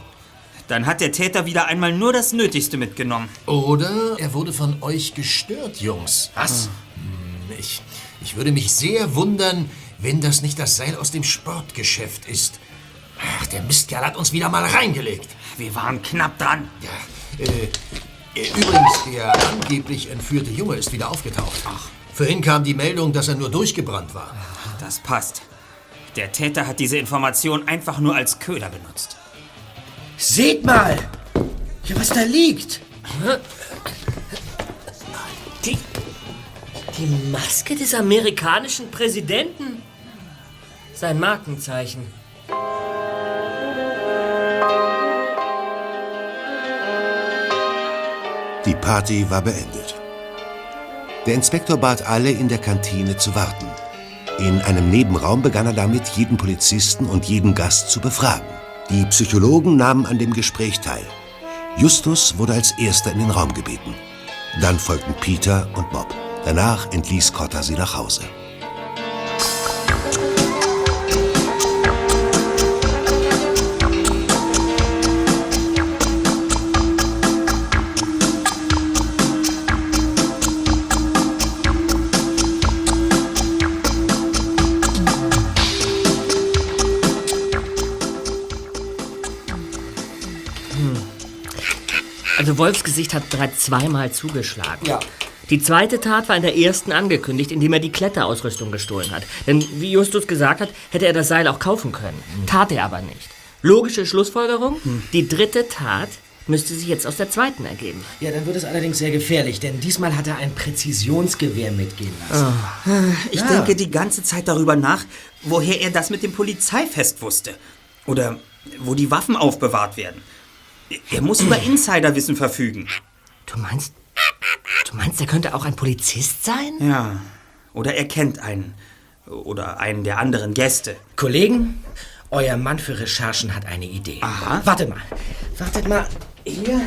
Dann hat der Täter wieder einmal nur das Nötigste mitgenommen. Oder er wurde von euch gestört, Jungs. Was? Hm, Ich, ich würde mich sehr wundern, wenn das nicht das Seil aus dem Sportgeschäft ist. Ach, der Mistkerl hat uns wieder mal reingelegt. Wir waren knapp dran. Ja, äh, äh, übrigens, der angeblich entführte Junge ist wieder aufgetaucht. Ach. Vorhin kam die Meldung, dass er nur durchgebrannt war. Das passt. Der Täter hat diese Information einfach nur als Köder benutzt. Seht mal! Ja, was da liegt. Die, die Maske des amerikanischen Präsidenten. Sein Markenzeichen. Die Party war beendet. Der Inspektor bat alle, in der Kantine zu warten. In einem Nebenraum begann er damit, jeden Polizisten und jeden Gast zu befragen. Die Psychologen nahmen an dem Gespräch teil. Justus wurde als erster in den Raum gebeten. Dann folgten Peter und Bob. Danach entließ Cotta sie nach Hause. Also Wolfsgesicht hat bereits zweimal zugeschlagen. Ja. Die zweite Tat war in der ersten angekündigt, indem er die Kletterausrüstung gestohlen hat. Denn wie Justus gesagt hat, hätte er das Seil auch kaufen können. Tat er aber nicht. Logische Schlussfolgerung, die dritte Tat müsste sich jetzt aus der zweiten ergeben. Ja, dann wird es allerdings sehr gefährlich, denn diesmal hat er ein Präzisionsgewehr mitgehen lassen. Ich Ja. denke die ganze Zeit darüber nach, woher er das mit dem Polizeifest wusste. Oder wo die Waffen aufbewahrt werden. Er muss über Insiderwissen verfügen. Du meinst, du meinst, er könnte auch ein Polizist sein? Ja. Oder er kennt einen. Oder einen der anderen Gäste. Kollegen, euer Mann für Recherchen hat eine Idee. Aha. Wartet mal. Wartet mal. Hier.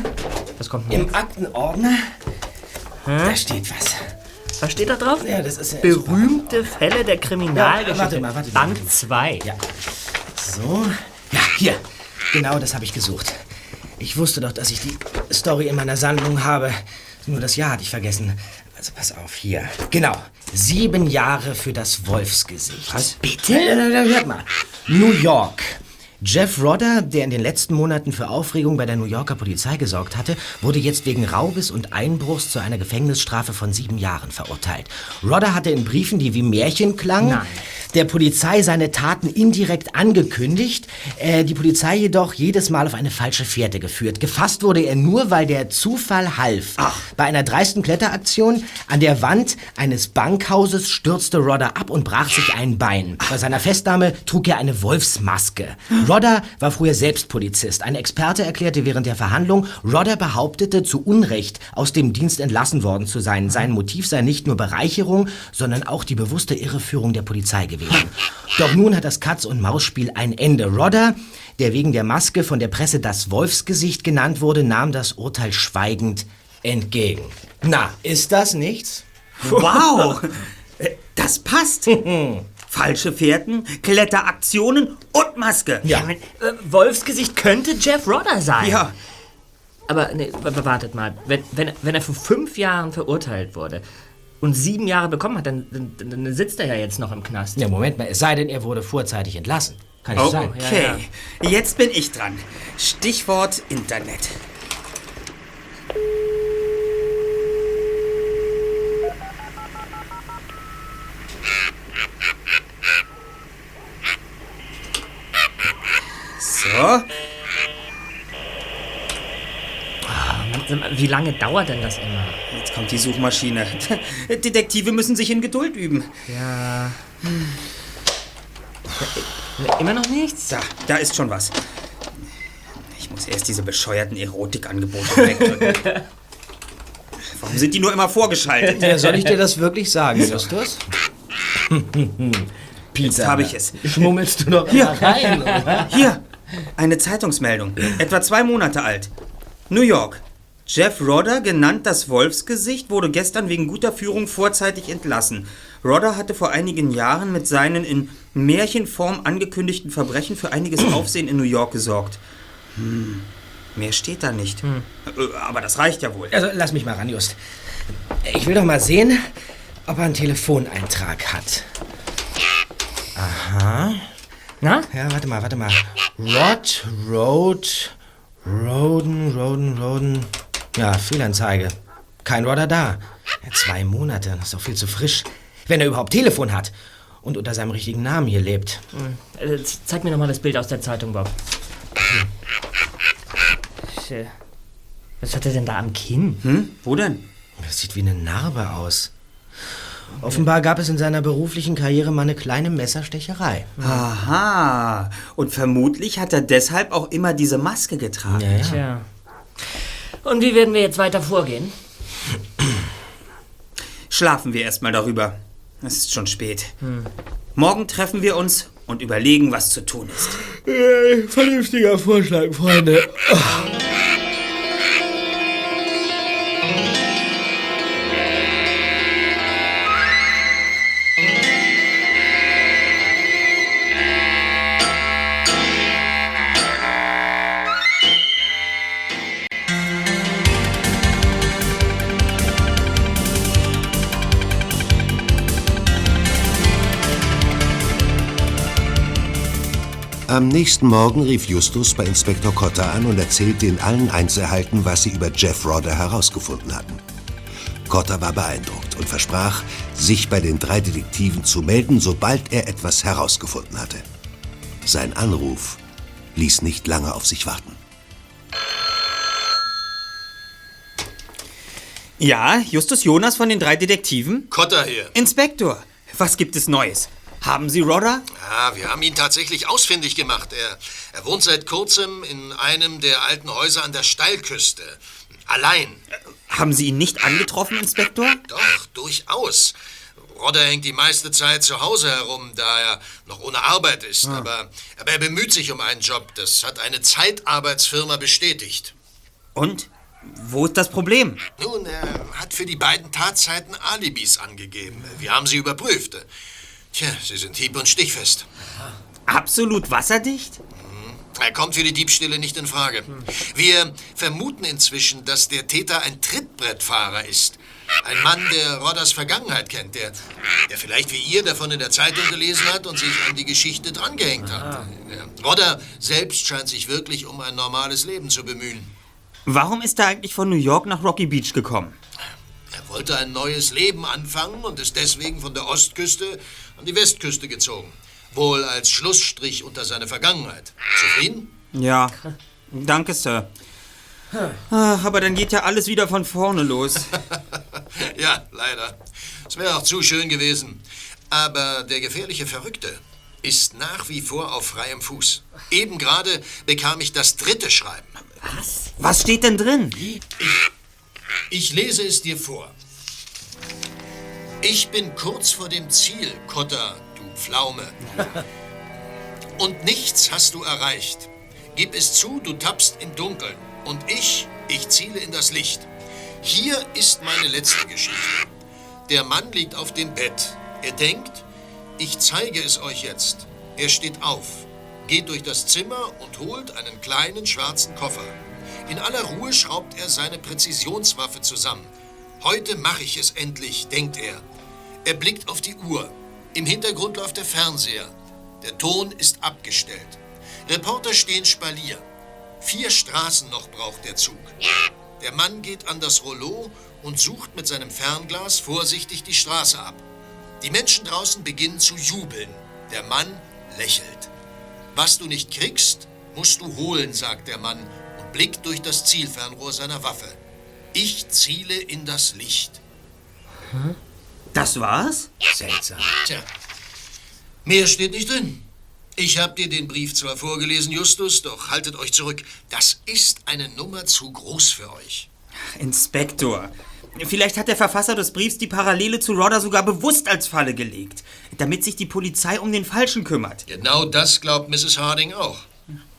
Was kommt Im Aktenordner. Da steht was. Was steht da drauf? Ja, das ist ja Berühmte Fälle der Ja, Kriminalgeschichte. warte mal, warte mal. Band 2. Ja. So. Ja, hier. Genau das habe ich gesucht. Ich wusste doch, dass ich die Story in meiner Sammlung habe. Nur das Jahr hatte ich vergessen. Also pass auf, hier. Genau. Sieben Jahre für das Wolfsgesicht. Was? Bitte? Hört mal. New York. Jeff Rodder, der in den letzten Monaten für Aufregung bei der New Yorker Polizei gesorgt hatte, wurde jetzt wegen Raubes und Einbruchs zu einer Gefängnisstrafe von sieben Jahren verurteilt. Rodder hatte in Briefen, die wie Märchen klangen, Nein. Der Polizei seine Taten indirekt angekündigt, äh, die Polizei jedoch jedes Mal auf eine falsche Fährte geführt. Gefasst wurde er nur, weil der Zufall half. Bei einer dreisten Kletteraktion an der Wand eines Bankhauses stürzte Rodder ab und brach sich ein Bein. Bei seiner Festnahme trug er eine Wolfsmaske. Rodder war früher selbst Polizist. Ein Experte erklärte während der Verhandlung, Rodder behauptete zu Unrecht aus dem Dienst entlassen worden zu sein. Sein Motiv sei nicht nur Bereicherung, sondern auch die bewusste Irreführung der Polizei gewesen. Doch nun hat das Katz-und-Maus-Spiel ein Ende. Rodder, der wegen der Maske von der Presse das Wolfsgesicht genannt wurde, nahm das Urteil schweigend entgegen. Na, ist das nichts? Wow! Äh, Das passt. Falsche Fährten, Kletteraktionen und Maske. Ja. Äh, Wolfsgesicht könnte Jeff Rodder sein. Ja. Aber nee, wartet mal. Wenn, wenn, wenn er vor fünf Jahren verurteilt wurde und sieben Jahre bekommen hat, dann, dann, dann sitzt er ja jetzt noch im Knast. Ja, Moment mal, es sei denn, er wurde vorzeitig entlassen. Kann nicht Oh, sein. okay, jetzt bin ich dran. Stichwort Internet. Wie lange dauert denn das immer? jetzt kommt die Suchmaschine. Detektive müssen sich in Geduld üben. Ja. Ja, Immer noch nichts? Da, da ist schon was. Ich muss erst diese bescheuerten Erotikangebote wegdrücken. Warum sind die nur immer vorgeschaltet? Ja, soll ich dir das wirklich sagen, Justus? Jetzt habe ich es. Schmummelst du noch Hier. immer rein, oder? Hier, eine Zeitungsmeldung, etwa zwei Monate alt. New York. Jeff Rodder, genannt das Wolfsgesicht, wurde gestern wegen guter Führung vorzeitig entlassen. Rodder hatte vor einigen Jahren mit seinen in Märchenform angekündigten Verbrechen für einiges Aufsehen in New York gesorgt. Hm, mehr steht da nicht. Äh, Aber das reicht ja wohl. Also, lass mich mal ran, Just. Ich will doch mal sehen, ob er einen Telefoneintrag hat. Aha. Na? Ja, warte mal, warte mal. Rod, Road, Roden, Roden, Roden. Ja, Fehlanzeige. Kein Rodder da. Ja, zwei Monate, das ist doch viel zu frisch. Wenn er überhaupt Telefon hat und unter seinem richtigen Namen hier lebt. Äh, Zeig mir noch mal das Bild aus der Zeitung, Bob. Tja. Was hat er denn da am Kinn? Hm? Wo denn? Das sieht wie eine Narbe aus. Offenbar gab es in seiner beruflichen Karriere mal eine kleine Messerstecherei. Aha. Und vermutlich hat er deshalb auch immer diese Maske getragen. Tja. Und wie werden wir jetzt weiter vorgehen? Schlafen wir erstmal darüber. Es ist schon spät. Hm. Morgen treffen wir uns und überlegen, was zu tun ist. vernünftiger Vorschlag, Freunde. Am nächsten Morgen rief Justus bei Inspektor Cotter an und erzählte in allen Einzelheiten, was sie über Jeff Rodder herausgefunden hatten. Cotter war beeindruckt und versprach, sich bei den drei Detektiven zu melden, sobald er etwas herausgefunden hatte. Sein Anruf ließ nicht lange auf sich warten. Ja, Justus Jonas von den drei Detektiven? Cotter hier. Inspektor, was gibt es Neues? Haben Sie Rodder? Ja, wir haben ihn tatsächlich ausfindig gemacht. Er, er wohnt seit kurzem in einem der alten Häuser an der Steilküste. Allein. Haben Sie ihn nicht angetroffen, Inspektor? Doch, durchaus. Rodder hängt die meiste Zeit zu Hause herum, da er noch ohne Arbeit ist. Ah. Aber, aber er bemüht sich um einen Job. Das hat eine Zeitarbeitsfirma bestätigt. Und? Wo ist das Problem? Nun, er hat für die beiden Tatzeiten Alibis angegeben. Wir haben sie überprüft. Tja, sie sind hieb- und stichfest. Absolut wasserdicht? Er kommt für die Diebstähle nicht in Frage. Wir vermuten inzwischen, dass der Täter ein Trittbrettfahrer ist. Ein Mann, der Rodders Vergangenheit kennt, der, der vielleicht wie ihr davon in der Zeitung gelesen hat und sich an die Geschichte drangehängt hat. Ja. Rodder selbst scheint sich wirklich um ein normales Leben zu bemühen. Warum ist er eigentlich von New York nach Rocky Beach gekommen? Er wollte ein neues Leben anfangen und ist deswegen von der Ostküste an die Westküste gezogen. Wohl als Schlussstrich unter seine Vergangenheit. Zufrieden? Ja, danke, Sir. Ah, Aber dann geht ja alles wieder von vorne los. Ja, leider. Es wäre auch zu schön gewesen. Aber der gefährliche Verrückte ist nach wie vor auf freiem Fuß. Eben gerade bekam ich das dritte Schreiben. Was? Was steht denn drin? Ich, ich lese es dir vor. Ich bin kurz vor dem Ziel, Kotter, du Pflaume. Und nichts hast du erreicht. Gib es zu, du tappst im Dunkeln. Und ich, ich ziele in das Licht. Hier ist meine letzte Geschichte. Der Mann liegt auf dem Bett. Er denkt, ich zeige es euch jetzt. Er steht auf, geht durch das Zimmer und holt einen kleinen schwarzen Koffer. In aller Ruhe schraubt er seine Präzisionswaffe zusammen. Heute mache ich es endlich, denkt er. Er blickt auf die Uhr. Im Hintergrund läuft der Fernseher. Der Ton ist abgestellt. Reporter stehen Spalier. Vier Straßen noch braucht der Zug. Der Mann geht an das Rollo und sucht mit seinem Fernglas vorsichtig die Straße ab. Die Menschen draußen beginnen zu jubeln. Der Mann lächelt. Was du nicht kriegst, musst du holen, sagt der Mann blickt durch das Zielfernrohr seiner Waffe. Ich ziele in das Licht. Das war's? Seltsam. Tja, mehr steht nicht drin. Ich habe dir den Brief zwar vorgelesen, Justus, doch haltet euch zurück. Das ist eine Nummer zu groß für euch. Inspektor. Vielleicht hat der Verfasser des Briefs die Parallele zu Rodder sogar bewusst als Falle gelegt, damit sich die Polizei um den Falschen kümmert. Genau das glaubt Mrs. Harding auch.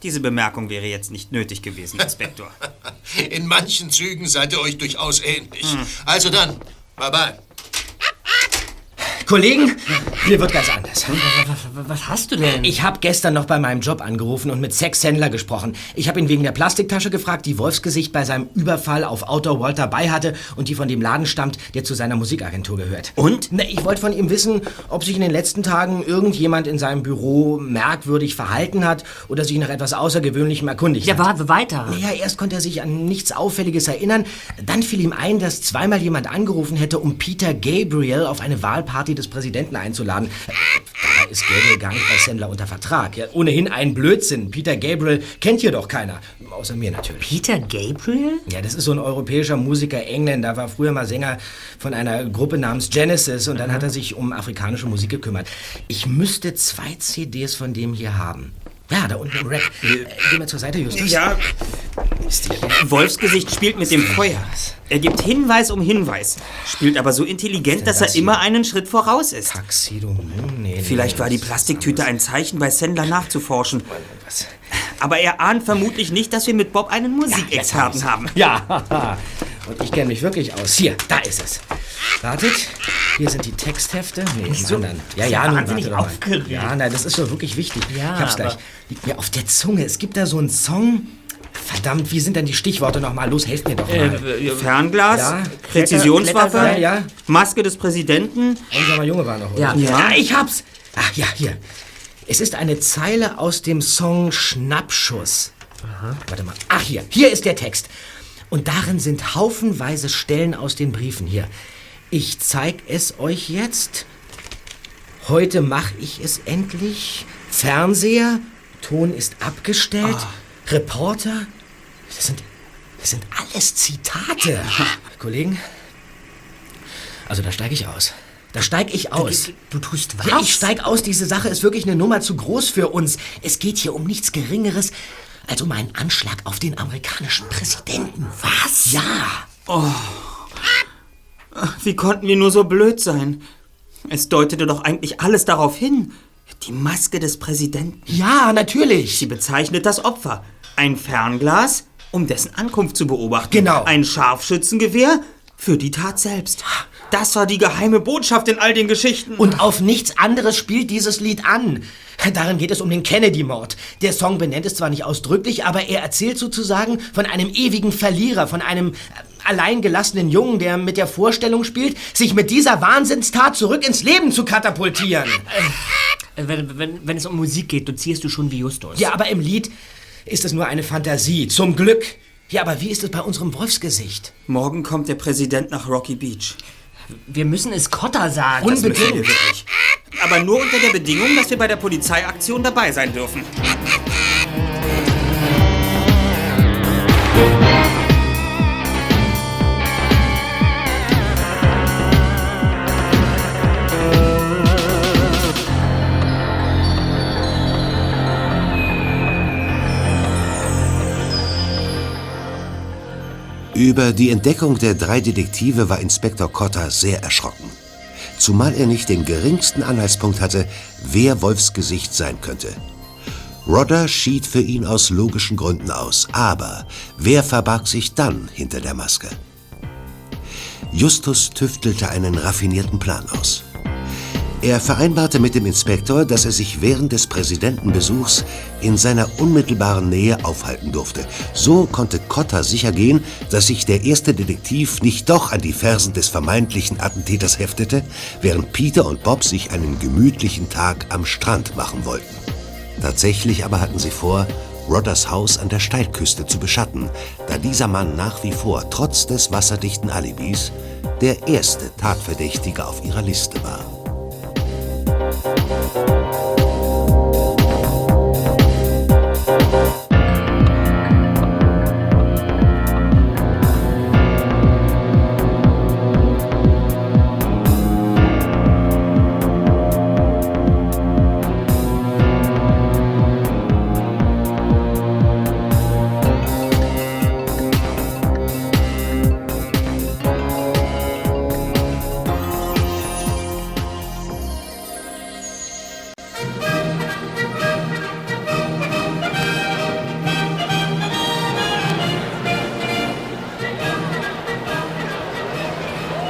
Diese Bemerkung wäre jetzt nicht nötig gewesen, Inspektor. In manchen Zügen seid ihr euch durchaus ähnlich. Also dann, bye bye. Kollegen, mir wird ganz anders. Was hast du denn? Ich habe gestern noch bei meinem Job angerufen und mit Sexhändler gesprochen. Ich habe ihn wegen der Plastiktasche gefragt, die Wolfsgesicht bei seinem Überfall auf Outdoor Walter bei hatte und die von dem Laden stammt, der zu seiner Musikagentur gehört. Und? Na, ich wollte von ihm wissen, ob sich in den letzten Tagen irgendjemand in seinem Büro merkwürdig verhalten hat oder sich nach etwas Außergewöhnlichem erkundigt Ja, hat. warte weiter. Naja, erst konnte er sich an nichts Auffälliges erinnern. Dann fiel ihm ein, dass zweimal jemand angerufen hätte, um Peter Gabriel auf eine Wahlparty des Präsidenten einzuladen. Dabei ist Gabriel gar nicht bei Sandler unter Vertrag. Ja, ohnehin ein Blödsinn. Peter Gabriel kennt hier doch keiner. Außer mir natürlich. Peter Gabriel? Ja, das ist so ein europäischer Musiker, Engländer, war früher mal Sänger von einer Gruppe namens Genesis und dann hat er sich um afrikanische Musik gekümmert. Ich müsste zwei CDs von dem hier haben. Ja, da unten im Rack. Äh, geh mal zur Seite, Justus. Ja. Wolfsgesicht spielt mit dem Feuer. Er gibt Hinweis um Hinweis, spielt aber so intelligent, dass er immer einen Schritt voraus ist. Taxido, nee, Vielleicht war die Plastiktüte ein Zeichen, bei Sandler nachzuforschen. Aber er ahnt vermutlich nicht, dass wir mit Bob einen Musikexperten haben. Ja, und ich kenne mich wirklich aus. Hier, da ist es. Wartet, hier sind die Texthefte. Nee, im du anderen. Ja, ja, nun, warte doch mal. aufgeregt? Ja, nein, das ist schon wirklich wichtig. Ja, ich hab's gleich. aber- Liegt mir auf der Zunge. Es gibt da so einen Song. Verdammt, wie sind denn die Stichworte nochmal? Los, helft mir doch mal. Äh, Fernglas, Ja. Präzisionswaffe, Ja, ja. Maske des Präsidenten. Unser Junge war noch, oder? Ja. Ja. ich hab's. Ach ja, hier. Es ist eine Zeile aus dem Song Schnappschuss. Warte mal. Ach, hier. Hier ist der Text. Und darin sind haufenweise Stellen aus den Briefen. Hier. Ich zeig es euch jetzt. Heute mache ich es endlich. Fernseher. Ton ist abgestellt. Reporter. Das sind, das sind alles Zitate. Kollegen, also da steige ich aus. Da steige ich aus. Du, du tust was? Ja, ich steig aus. Diese Sache ist wirklich eine Nummer zu groß für uns. Es geht hier um nichts Geringeres als um einen Anschlag auf den amerikanischen Präsidenten. Was? Ja. Oh. Wie konnten wir nur so blöd sein? Es deutete doch eigentlich alles darauf hin. Die Maske des Präsidenten. Ja, natürlich. Sie bezeichnet das Opfer. Ein Fernglas, um dessen Ankunft zu beobachten. Genau. Ein Scharfschützengewehr für die Tat selbst. Das war die geheime Botschaft in all den Geschichten. Und auf nichts anderes spielt dieses Lied an. Darin geht es um den Kennedy-Mord. Der Song benennt es zwar nicht ausdrücklich, aber er erzählt sozusagen von einem ewigen Verlierer, von einem äh, alleingelassenen Jungen, der mit der Vorstellung spielt, sich mit dieser Wahnsinnstat zurück ins Leben zu katapultieren. Äh, Wenn, wenn, wenn es um Musik geht, dozierst du schon wie Justus. Ja, aber im Lied ist es nur eine Fantasie, zum Glück. Ja, aber wie ist es bei unserem Wolfsgesicht? Morgen kommt der Präsident nach Rocky Beach. Wir müssen es Cotta sagen. Wirklich. Aber nur unter der Bedingung, dass wir bei der Polizeiaktion dabei sein dürfen. Über die Entdeckung der drei Detektive war Inspektor Cotter sehr erschrocken. Zumal er nicht den geringsten Anhaltspunkt hatte, wer Wolfsgesicht sein könnte. Rodder schied für ihn aus logischen Gründen aus, aber wer verbarg sich dann hinter der Maske? Justus tüftelte einen raffinierten Plan aus. Er vereinbarte mit dem Inspektor, dass er sich während des Präsidentenbesuchs in seiner unmittelbaren Nähe aufhalten durfte. So konnte Cotter sicher gehen, dass sich der erste Detektiv nicht doch an die Fersen des vermeintlichen Attentäters heftete, während Peter und Bob sich einen gemütlichen Tag am Strand machen wollten. Tatsächlich aber hatten sie vor, Rodders Haus an der Steilküste zu beschatten, da dieser Mann nach wie vor, trotz des wasserdichten Alibis, der erste Tatverdächtige auf ihrer Liste war. Thank you.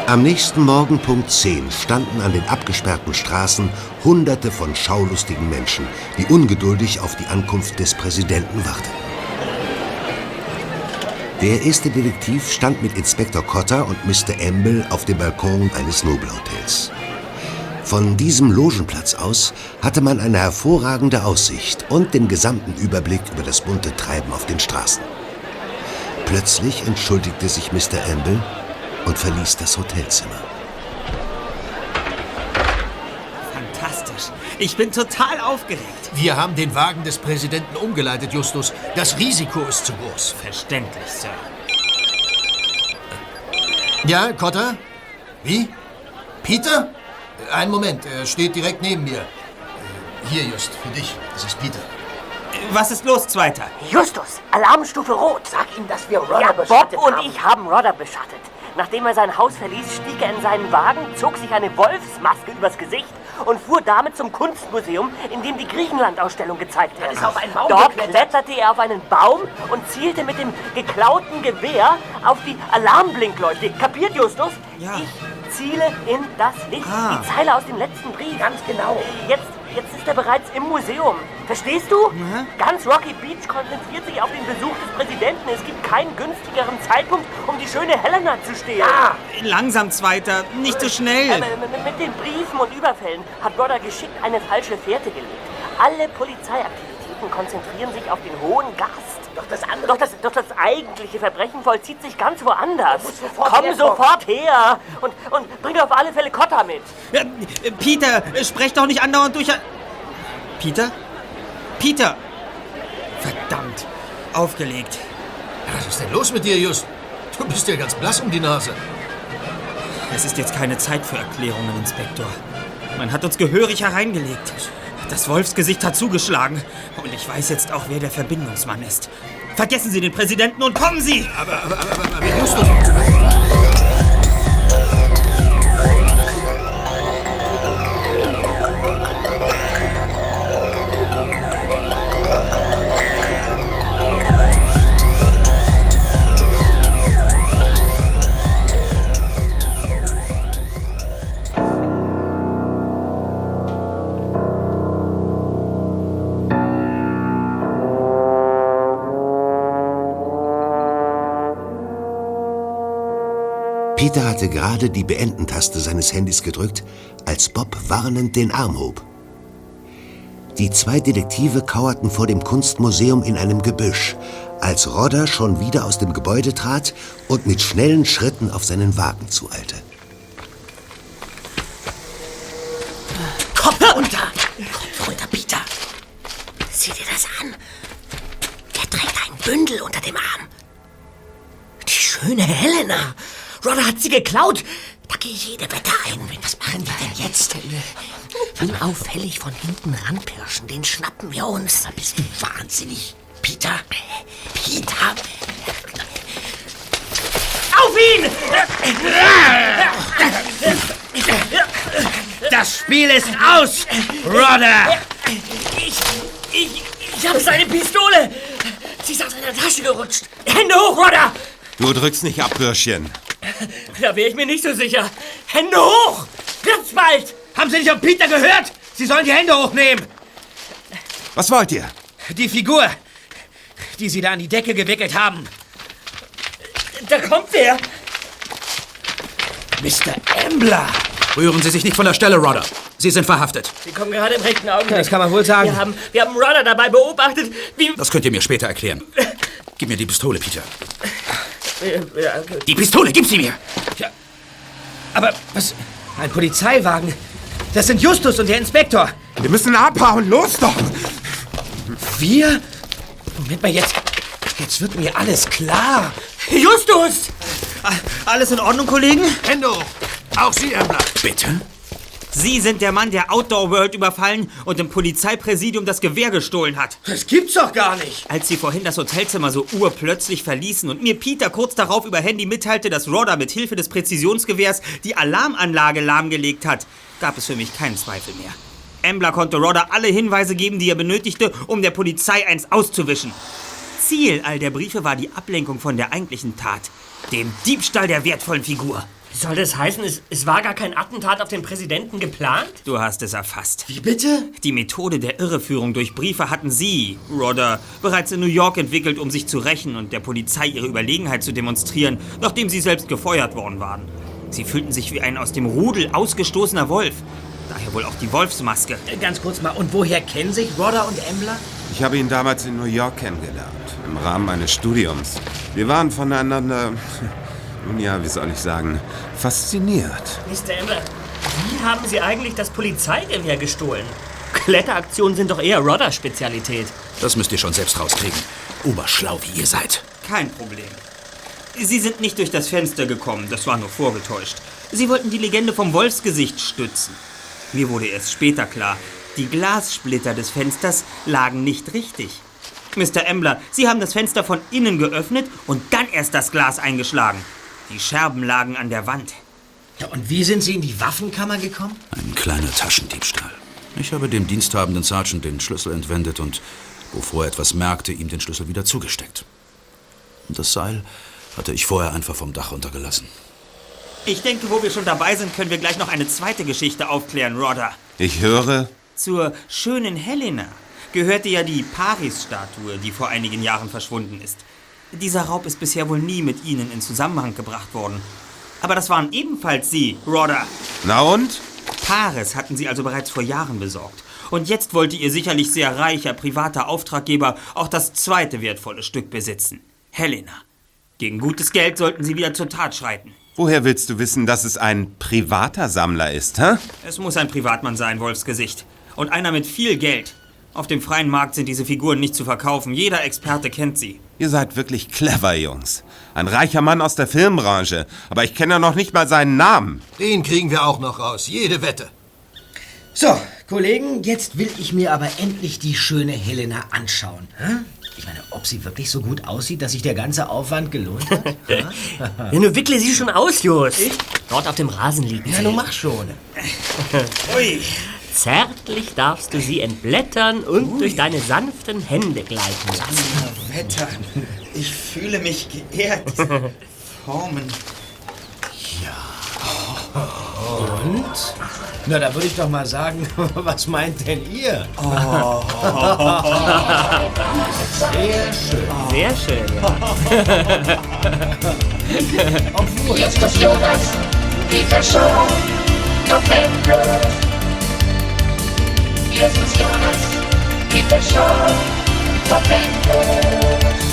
Am nächsten Morgen Punkt 10 standen an den abgesperrten Straßen Hunderte von schaulustigen Menschen, die ungeduldig auf die Ankunft des Präsidenten warteten. Der erste Detektiv stand mit Inspektor Cotter und Mr. Amble auf dem Balkon eines Nobelhotels. Von diesem Logenplatz aus hatte man eine hervorragende Aussicht und den gesamten Überblick über das bunte Treiben auf den Straßen. Plötzlich entschuldigte sich Mr. Amble und verließ das Hotelzimmer. Fantastisch. Ich bin total aufgeregt. Wir haben den Wagen des Präsidenten umgeleitet, Justus. Das Risiko ist zu groß. Verständlich, Sir. Ja, Cotter? Wie? Peter? Äh, Einen Moment, er steht direkt neben mir. Äh, Hier, Just, für dich. Das ist Peter. Was ist los, Zweiter? Justus, Alarmstufe Rot. Sag ihm, dass wir Rodder ja, beschattet Bob und haben. ich haben Rodder beschattet. Nachdem er sein Haus verließ, stieg er in seinen Wagen, zog sich eine Wolfsmaske übers Gesicht und fuhr damit zum Kunstmuseum, in dem die Griechenland-Ausstellung gezeigt wird. Dort kletterte er auf einen Baum und zielte mit dem geklauten Gewehr auf die Alarmblinkleuchte. Kapiert, Justus? Ja. Ich ziele in das Licht. Ah. Die Zeile aus dem letzten Brief. Ganz genau. Jetzt, jetzt ist er bereits im Museum. Verstehst du? Ganz Rocky Beach konzentriert sich auf den Besuch des Präsidenten. Es gibt keinen günstigeren Zeitpunkt, um die schöne Helena zu stehlen. Ja. Langsam, Zweiter. Nicht so schnell. Ähm, ähm, mit den Briefen und Überfällen hat Rodder geschickt eine falsche Fährte gelegt. Alle Polizeiaktivitäten konzentrieren sich auf den hohen Gast. Doch das andere... Doch das, doch das eigentliche Verbrechen vollzieht sich ganz woanders. sofort Komm herkommen. sofort her und, und bring auf alle Fälle Cotta mit. Ja, Peter, sprech doch nicht andauernd durch. Peter? Peter! Verdammt. Aufgelegt. Was ist denn los mit dir, Just? Du bist ja ganz blass um die Nase. Es ist jetzt keine Zeit für Erklärungen, Inspektor. Man hat uns gehörig hereingelegt. Das Wolfsgesicht hat zugeschlagen. Und ich weiß jetzt auch, wer der Verbindungsmann ist. Vergessen Sie den Präsidenten und kommen Sie! Aber, aber, aber, aber, aber Justus... Peter hatte gerade die Beenden-Taste seines Handys gedrückt, als Bob warnend den Arm hob. Die zwei Detektive kauerten vor dem Kunstmuseum in einem Gebüsch, als Rodder schon wieder aus dem Gebäude trat und mit schnellen Schritten auf seinen Wagen zueilte. Kopf runter! Kopf runter, Peter! Sieh dir das an. Er trägt ein Bündel unter dem Arm. Die schöne Helena. Rodder hat sie geklaut. Da gehe ich jede Wette ein. Was machen wir denn jetzt? Unauffällig von hinten ranpirschen, den schnappen wir uns. Da bist du wahnsinnig. Peter? Peter? Auf ihn! Das Spiel ist aus, Rodder! Ich, ich, ich habe seine Pistole. Sie ist aus seiner Tasche gerutscht. Hände hoch, Rodder! Du drückst nicht ab, Bürschchen. Da wäre ich mir nicht so sicher. Hände hoch! Wird's bald! Haben Sie nicht auf Peter gehört? Sie sollen die Hände hochnehmen. Was wollt ihr? Die Figur, die Sie da an die Decke gewickelt haben. Da kommt er. Mr. Embler. Rühren Sie sich nicht von der Stelle, Rodder. Sie sind verhaftet. Sie kommen gerade im rechten Augenblick. Das kann man wohl sagen. Wir haben, wir haben Rodder dabei beobachtet, wie... Das könnt ihr mir später erklären. Gib mir die Pistole, Peter. Gut. Die Pistole, gib sie mir! Ja. Aber was? Ein Polizeiwagen? Das sind Justus und der Inspektor. Wir müssen abhauen. Los doch! Wir? Moment mal, jetzt. Jetzt wird mir alles klar. Justus! Alles in Ordnung, Kollegen? Hände hoch. Auch Sie, Embler. Bitte? Sie sind der Mann, der Outdoor World überfallen und im Polizeipräsidium das Gewehr gestohlen hat. Das gibt's doch gar nicht. Als Sie vorhin das Hotelzimmer so urplötzlich verließen und mir Peter kurz darauf über Handy mitteilte, dass Rodder mit Hilfe des Präzisionsgewehrs die Alarmanlage lahmgelegt hat, gab es für mich keinen Zweifel mehr. Embler konnte Rodder alle Hinweise geben, die er benötigte, um der Polizei eins auszuwischen. Ziel all der Briefe war die Ablenkung von der eigentlichen Tat, dem Diebstahl der wertvollen Figur. Soll das heißen, es, es war gar kein Attentat auf den Präsidenten geplant? Du hast es erfasst. Wie bitte? Die Methode der Irreführung durch Briefe hatten Sie, Rodder, bereits in New York entwickelt, um sich zu rächen und der Polizei ihre Überlegenheit zu demonstrieren, nachdem sie selbst gefeuert worden waren. Sie fühlten sich wie ein aus dem Rudel ausgestoßener Wolf. Daher wohl auch die Wolfsmaske. Äh, Ganz kurz mal, und woher kennen sich Rodder und Embler? Ich habe ihn damals in New York kennengelernt, im Rahmen meines Studiums. Wir waren voneinander, nun ja, wie soll ich sagen, fasziniert. Mr. Embler, wie haben Sie eigentlich das Polizeigewehr gestohlen? Kletteraktionen sind doch eher Rodders Spezialität. Das müsst ihr schon selbst rauskriegen. Oberschlau wie ihr seid. Kein Problem. Sie sind nicht durch das Fenster gekommen, das war nur vorgetäuscht. Sie wollten die Legende vom Wolfsgesicht stützen. Mir wurde erst später klar, die Glassplitter des Fensters lagen nicht richtig. Mr. Embler, Sie haben das Fenster von innen geöffnet und dann erst das Glas eingeschlagen. Die Scherben lagen an der Wand. Ja, und wie sind Sie in die Waffenkammer gekommen? Ein kleiner Taschendiebstahl. Ich habe dem diensthabenden Sergeant den Schlüssel entwendet und, bevor er etwas merkte, ihm den Schlüssel wieder zugesteckt. Und das Seil hatte ich vorher einfach vom Dach runtergelassen. Ich denke, wo wir schon dabei sind, können wir gleich noch eine zweite Geschichte aufklären, Rodder. Ich höre, Zur schönen Helena gehörte ja die Paris-Statue, die vor einigen Jahren verschwunden ist. Dieser Raub ist bisher wohl nie mit Ihnen in Zusammenhang gebracht worden. Aber das waren ebenfalls Sie, Rodder. na und? Paris hatten Sie also bereits vor Jahren besorgt. Und jetzt wollte Ihr sicherlich sehr reicher privater Auftraggeber auch das zweite wertvolle Stück besitzen. Helena. Gegen gutes Geld sollten Sie wieder zur Tat schreiten. Woher willst du wissen, dass es ein privater Sammler ist, hä? Es muss ein Privatmann sein, Wolfsgesicht. Und einer mit viel Geld. Auf dem freien Markt sind diese Figuren nicht zu verkaufen. Jeder Experte kennt sie. Ihr seid wirklich clever, Jungs. Ein reicher Mann aus der Filmbranche. Aber ich kenne ja noch nicht mal seinen Namen. Den kriegen wir auch noch raus. Jede Wette. So, Kollegen, jetzt will ich mir aber endlich die schöne Helena anschauen. Ich meine, ob sie wirklich so gut aussieht, dass sich der ganze Aufwand gelohnt hat? Ja, nun wickle sie schon aus, Just. Dort auf dem Rasen liegen Ja, nun mach schon. Ui. Zärtlich darfst du sie entblättern und durch deine sanften Hände gleiten lassen. Wetter, ich fühle mich geehrt. Formen. Und? Na, da würde ich doch mal sagen, was meint denn ihr? Oh. Sehr schön. Sehr schön, ja. Justus Jonas, Peter Shaw, noch endlos. Justus Jonas, Peter Shaw, noch endlos.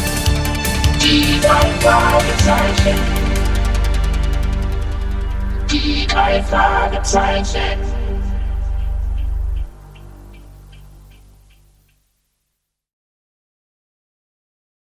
Die drei Fragezeichen. Die drei Fragezeichen.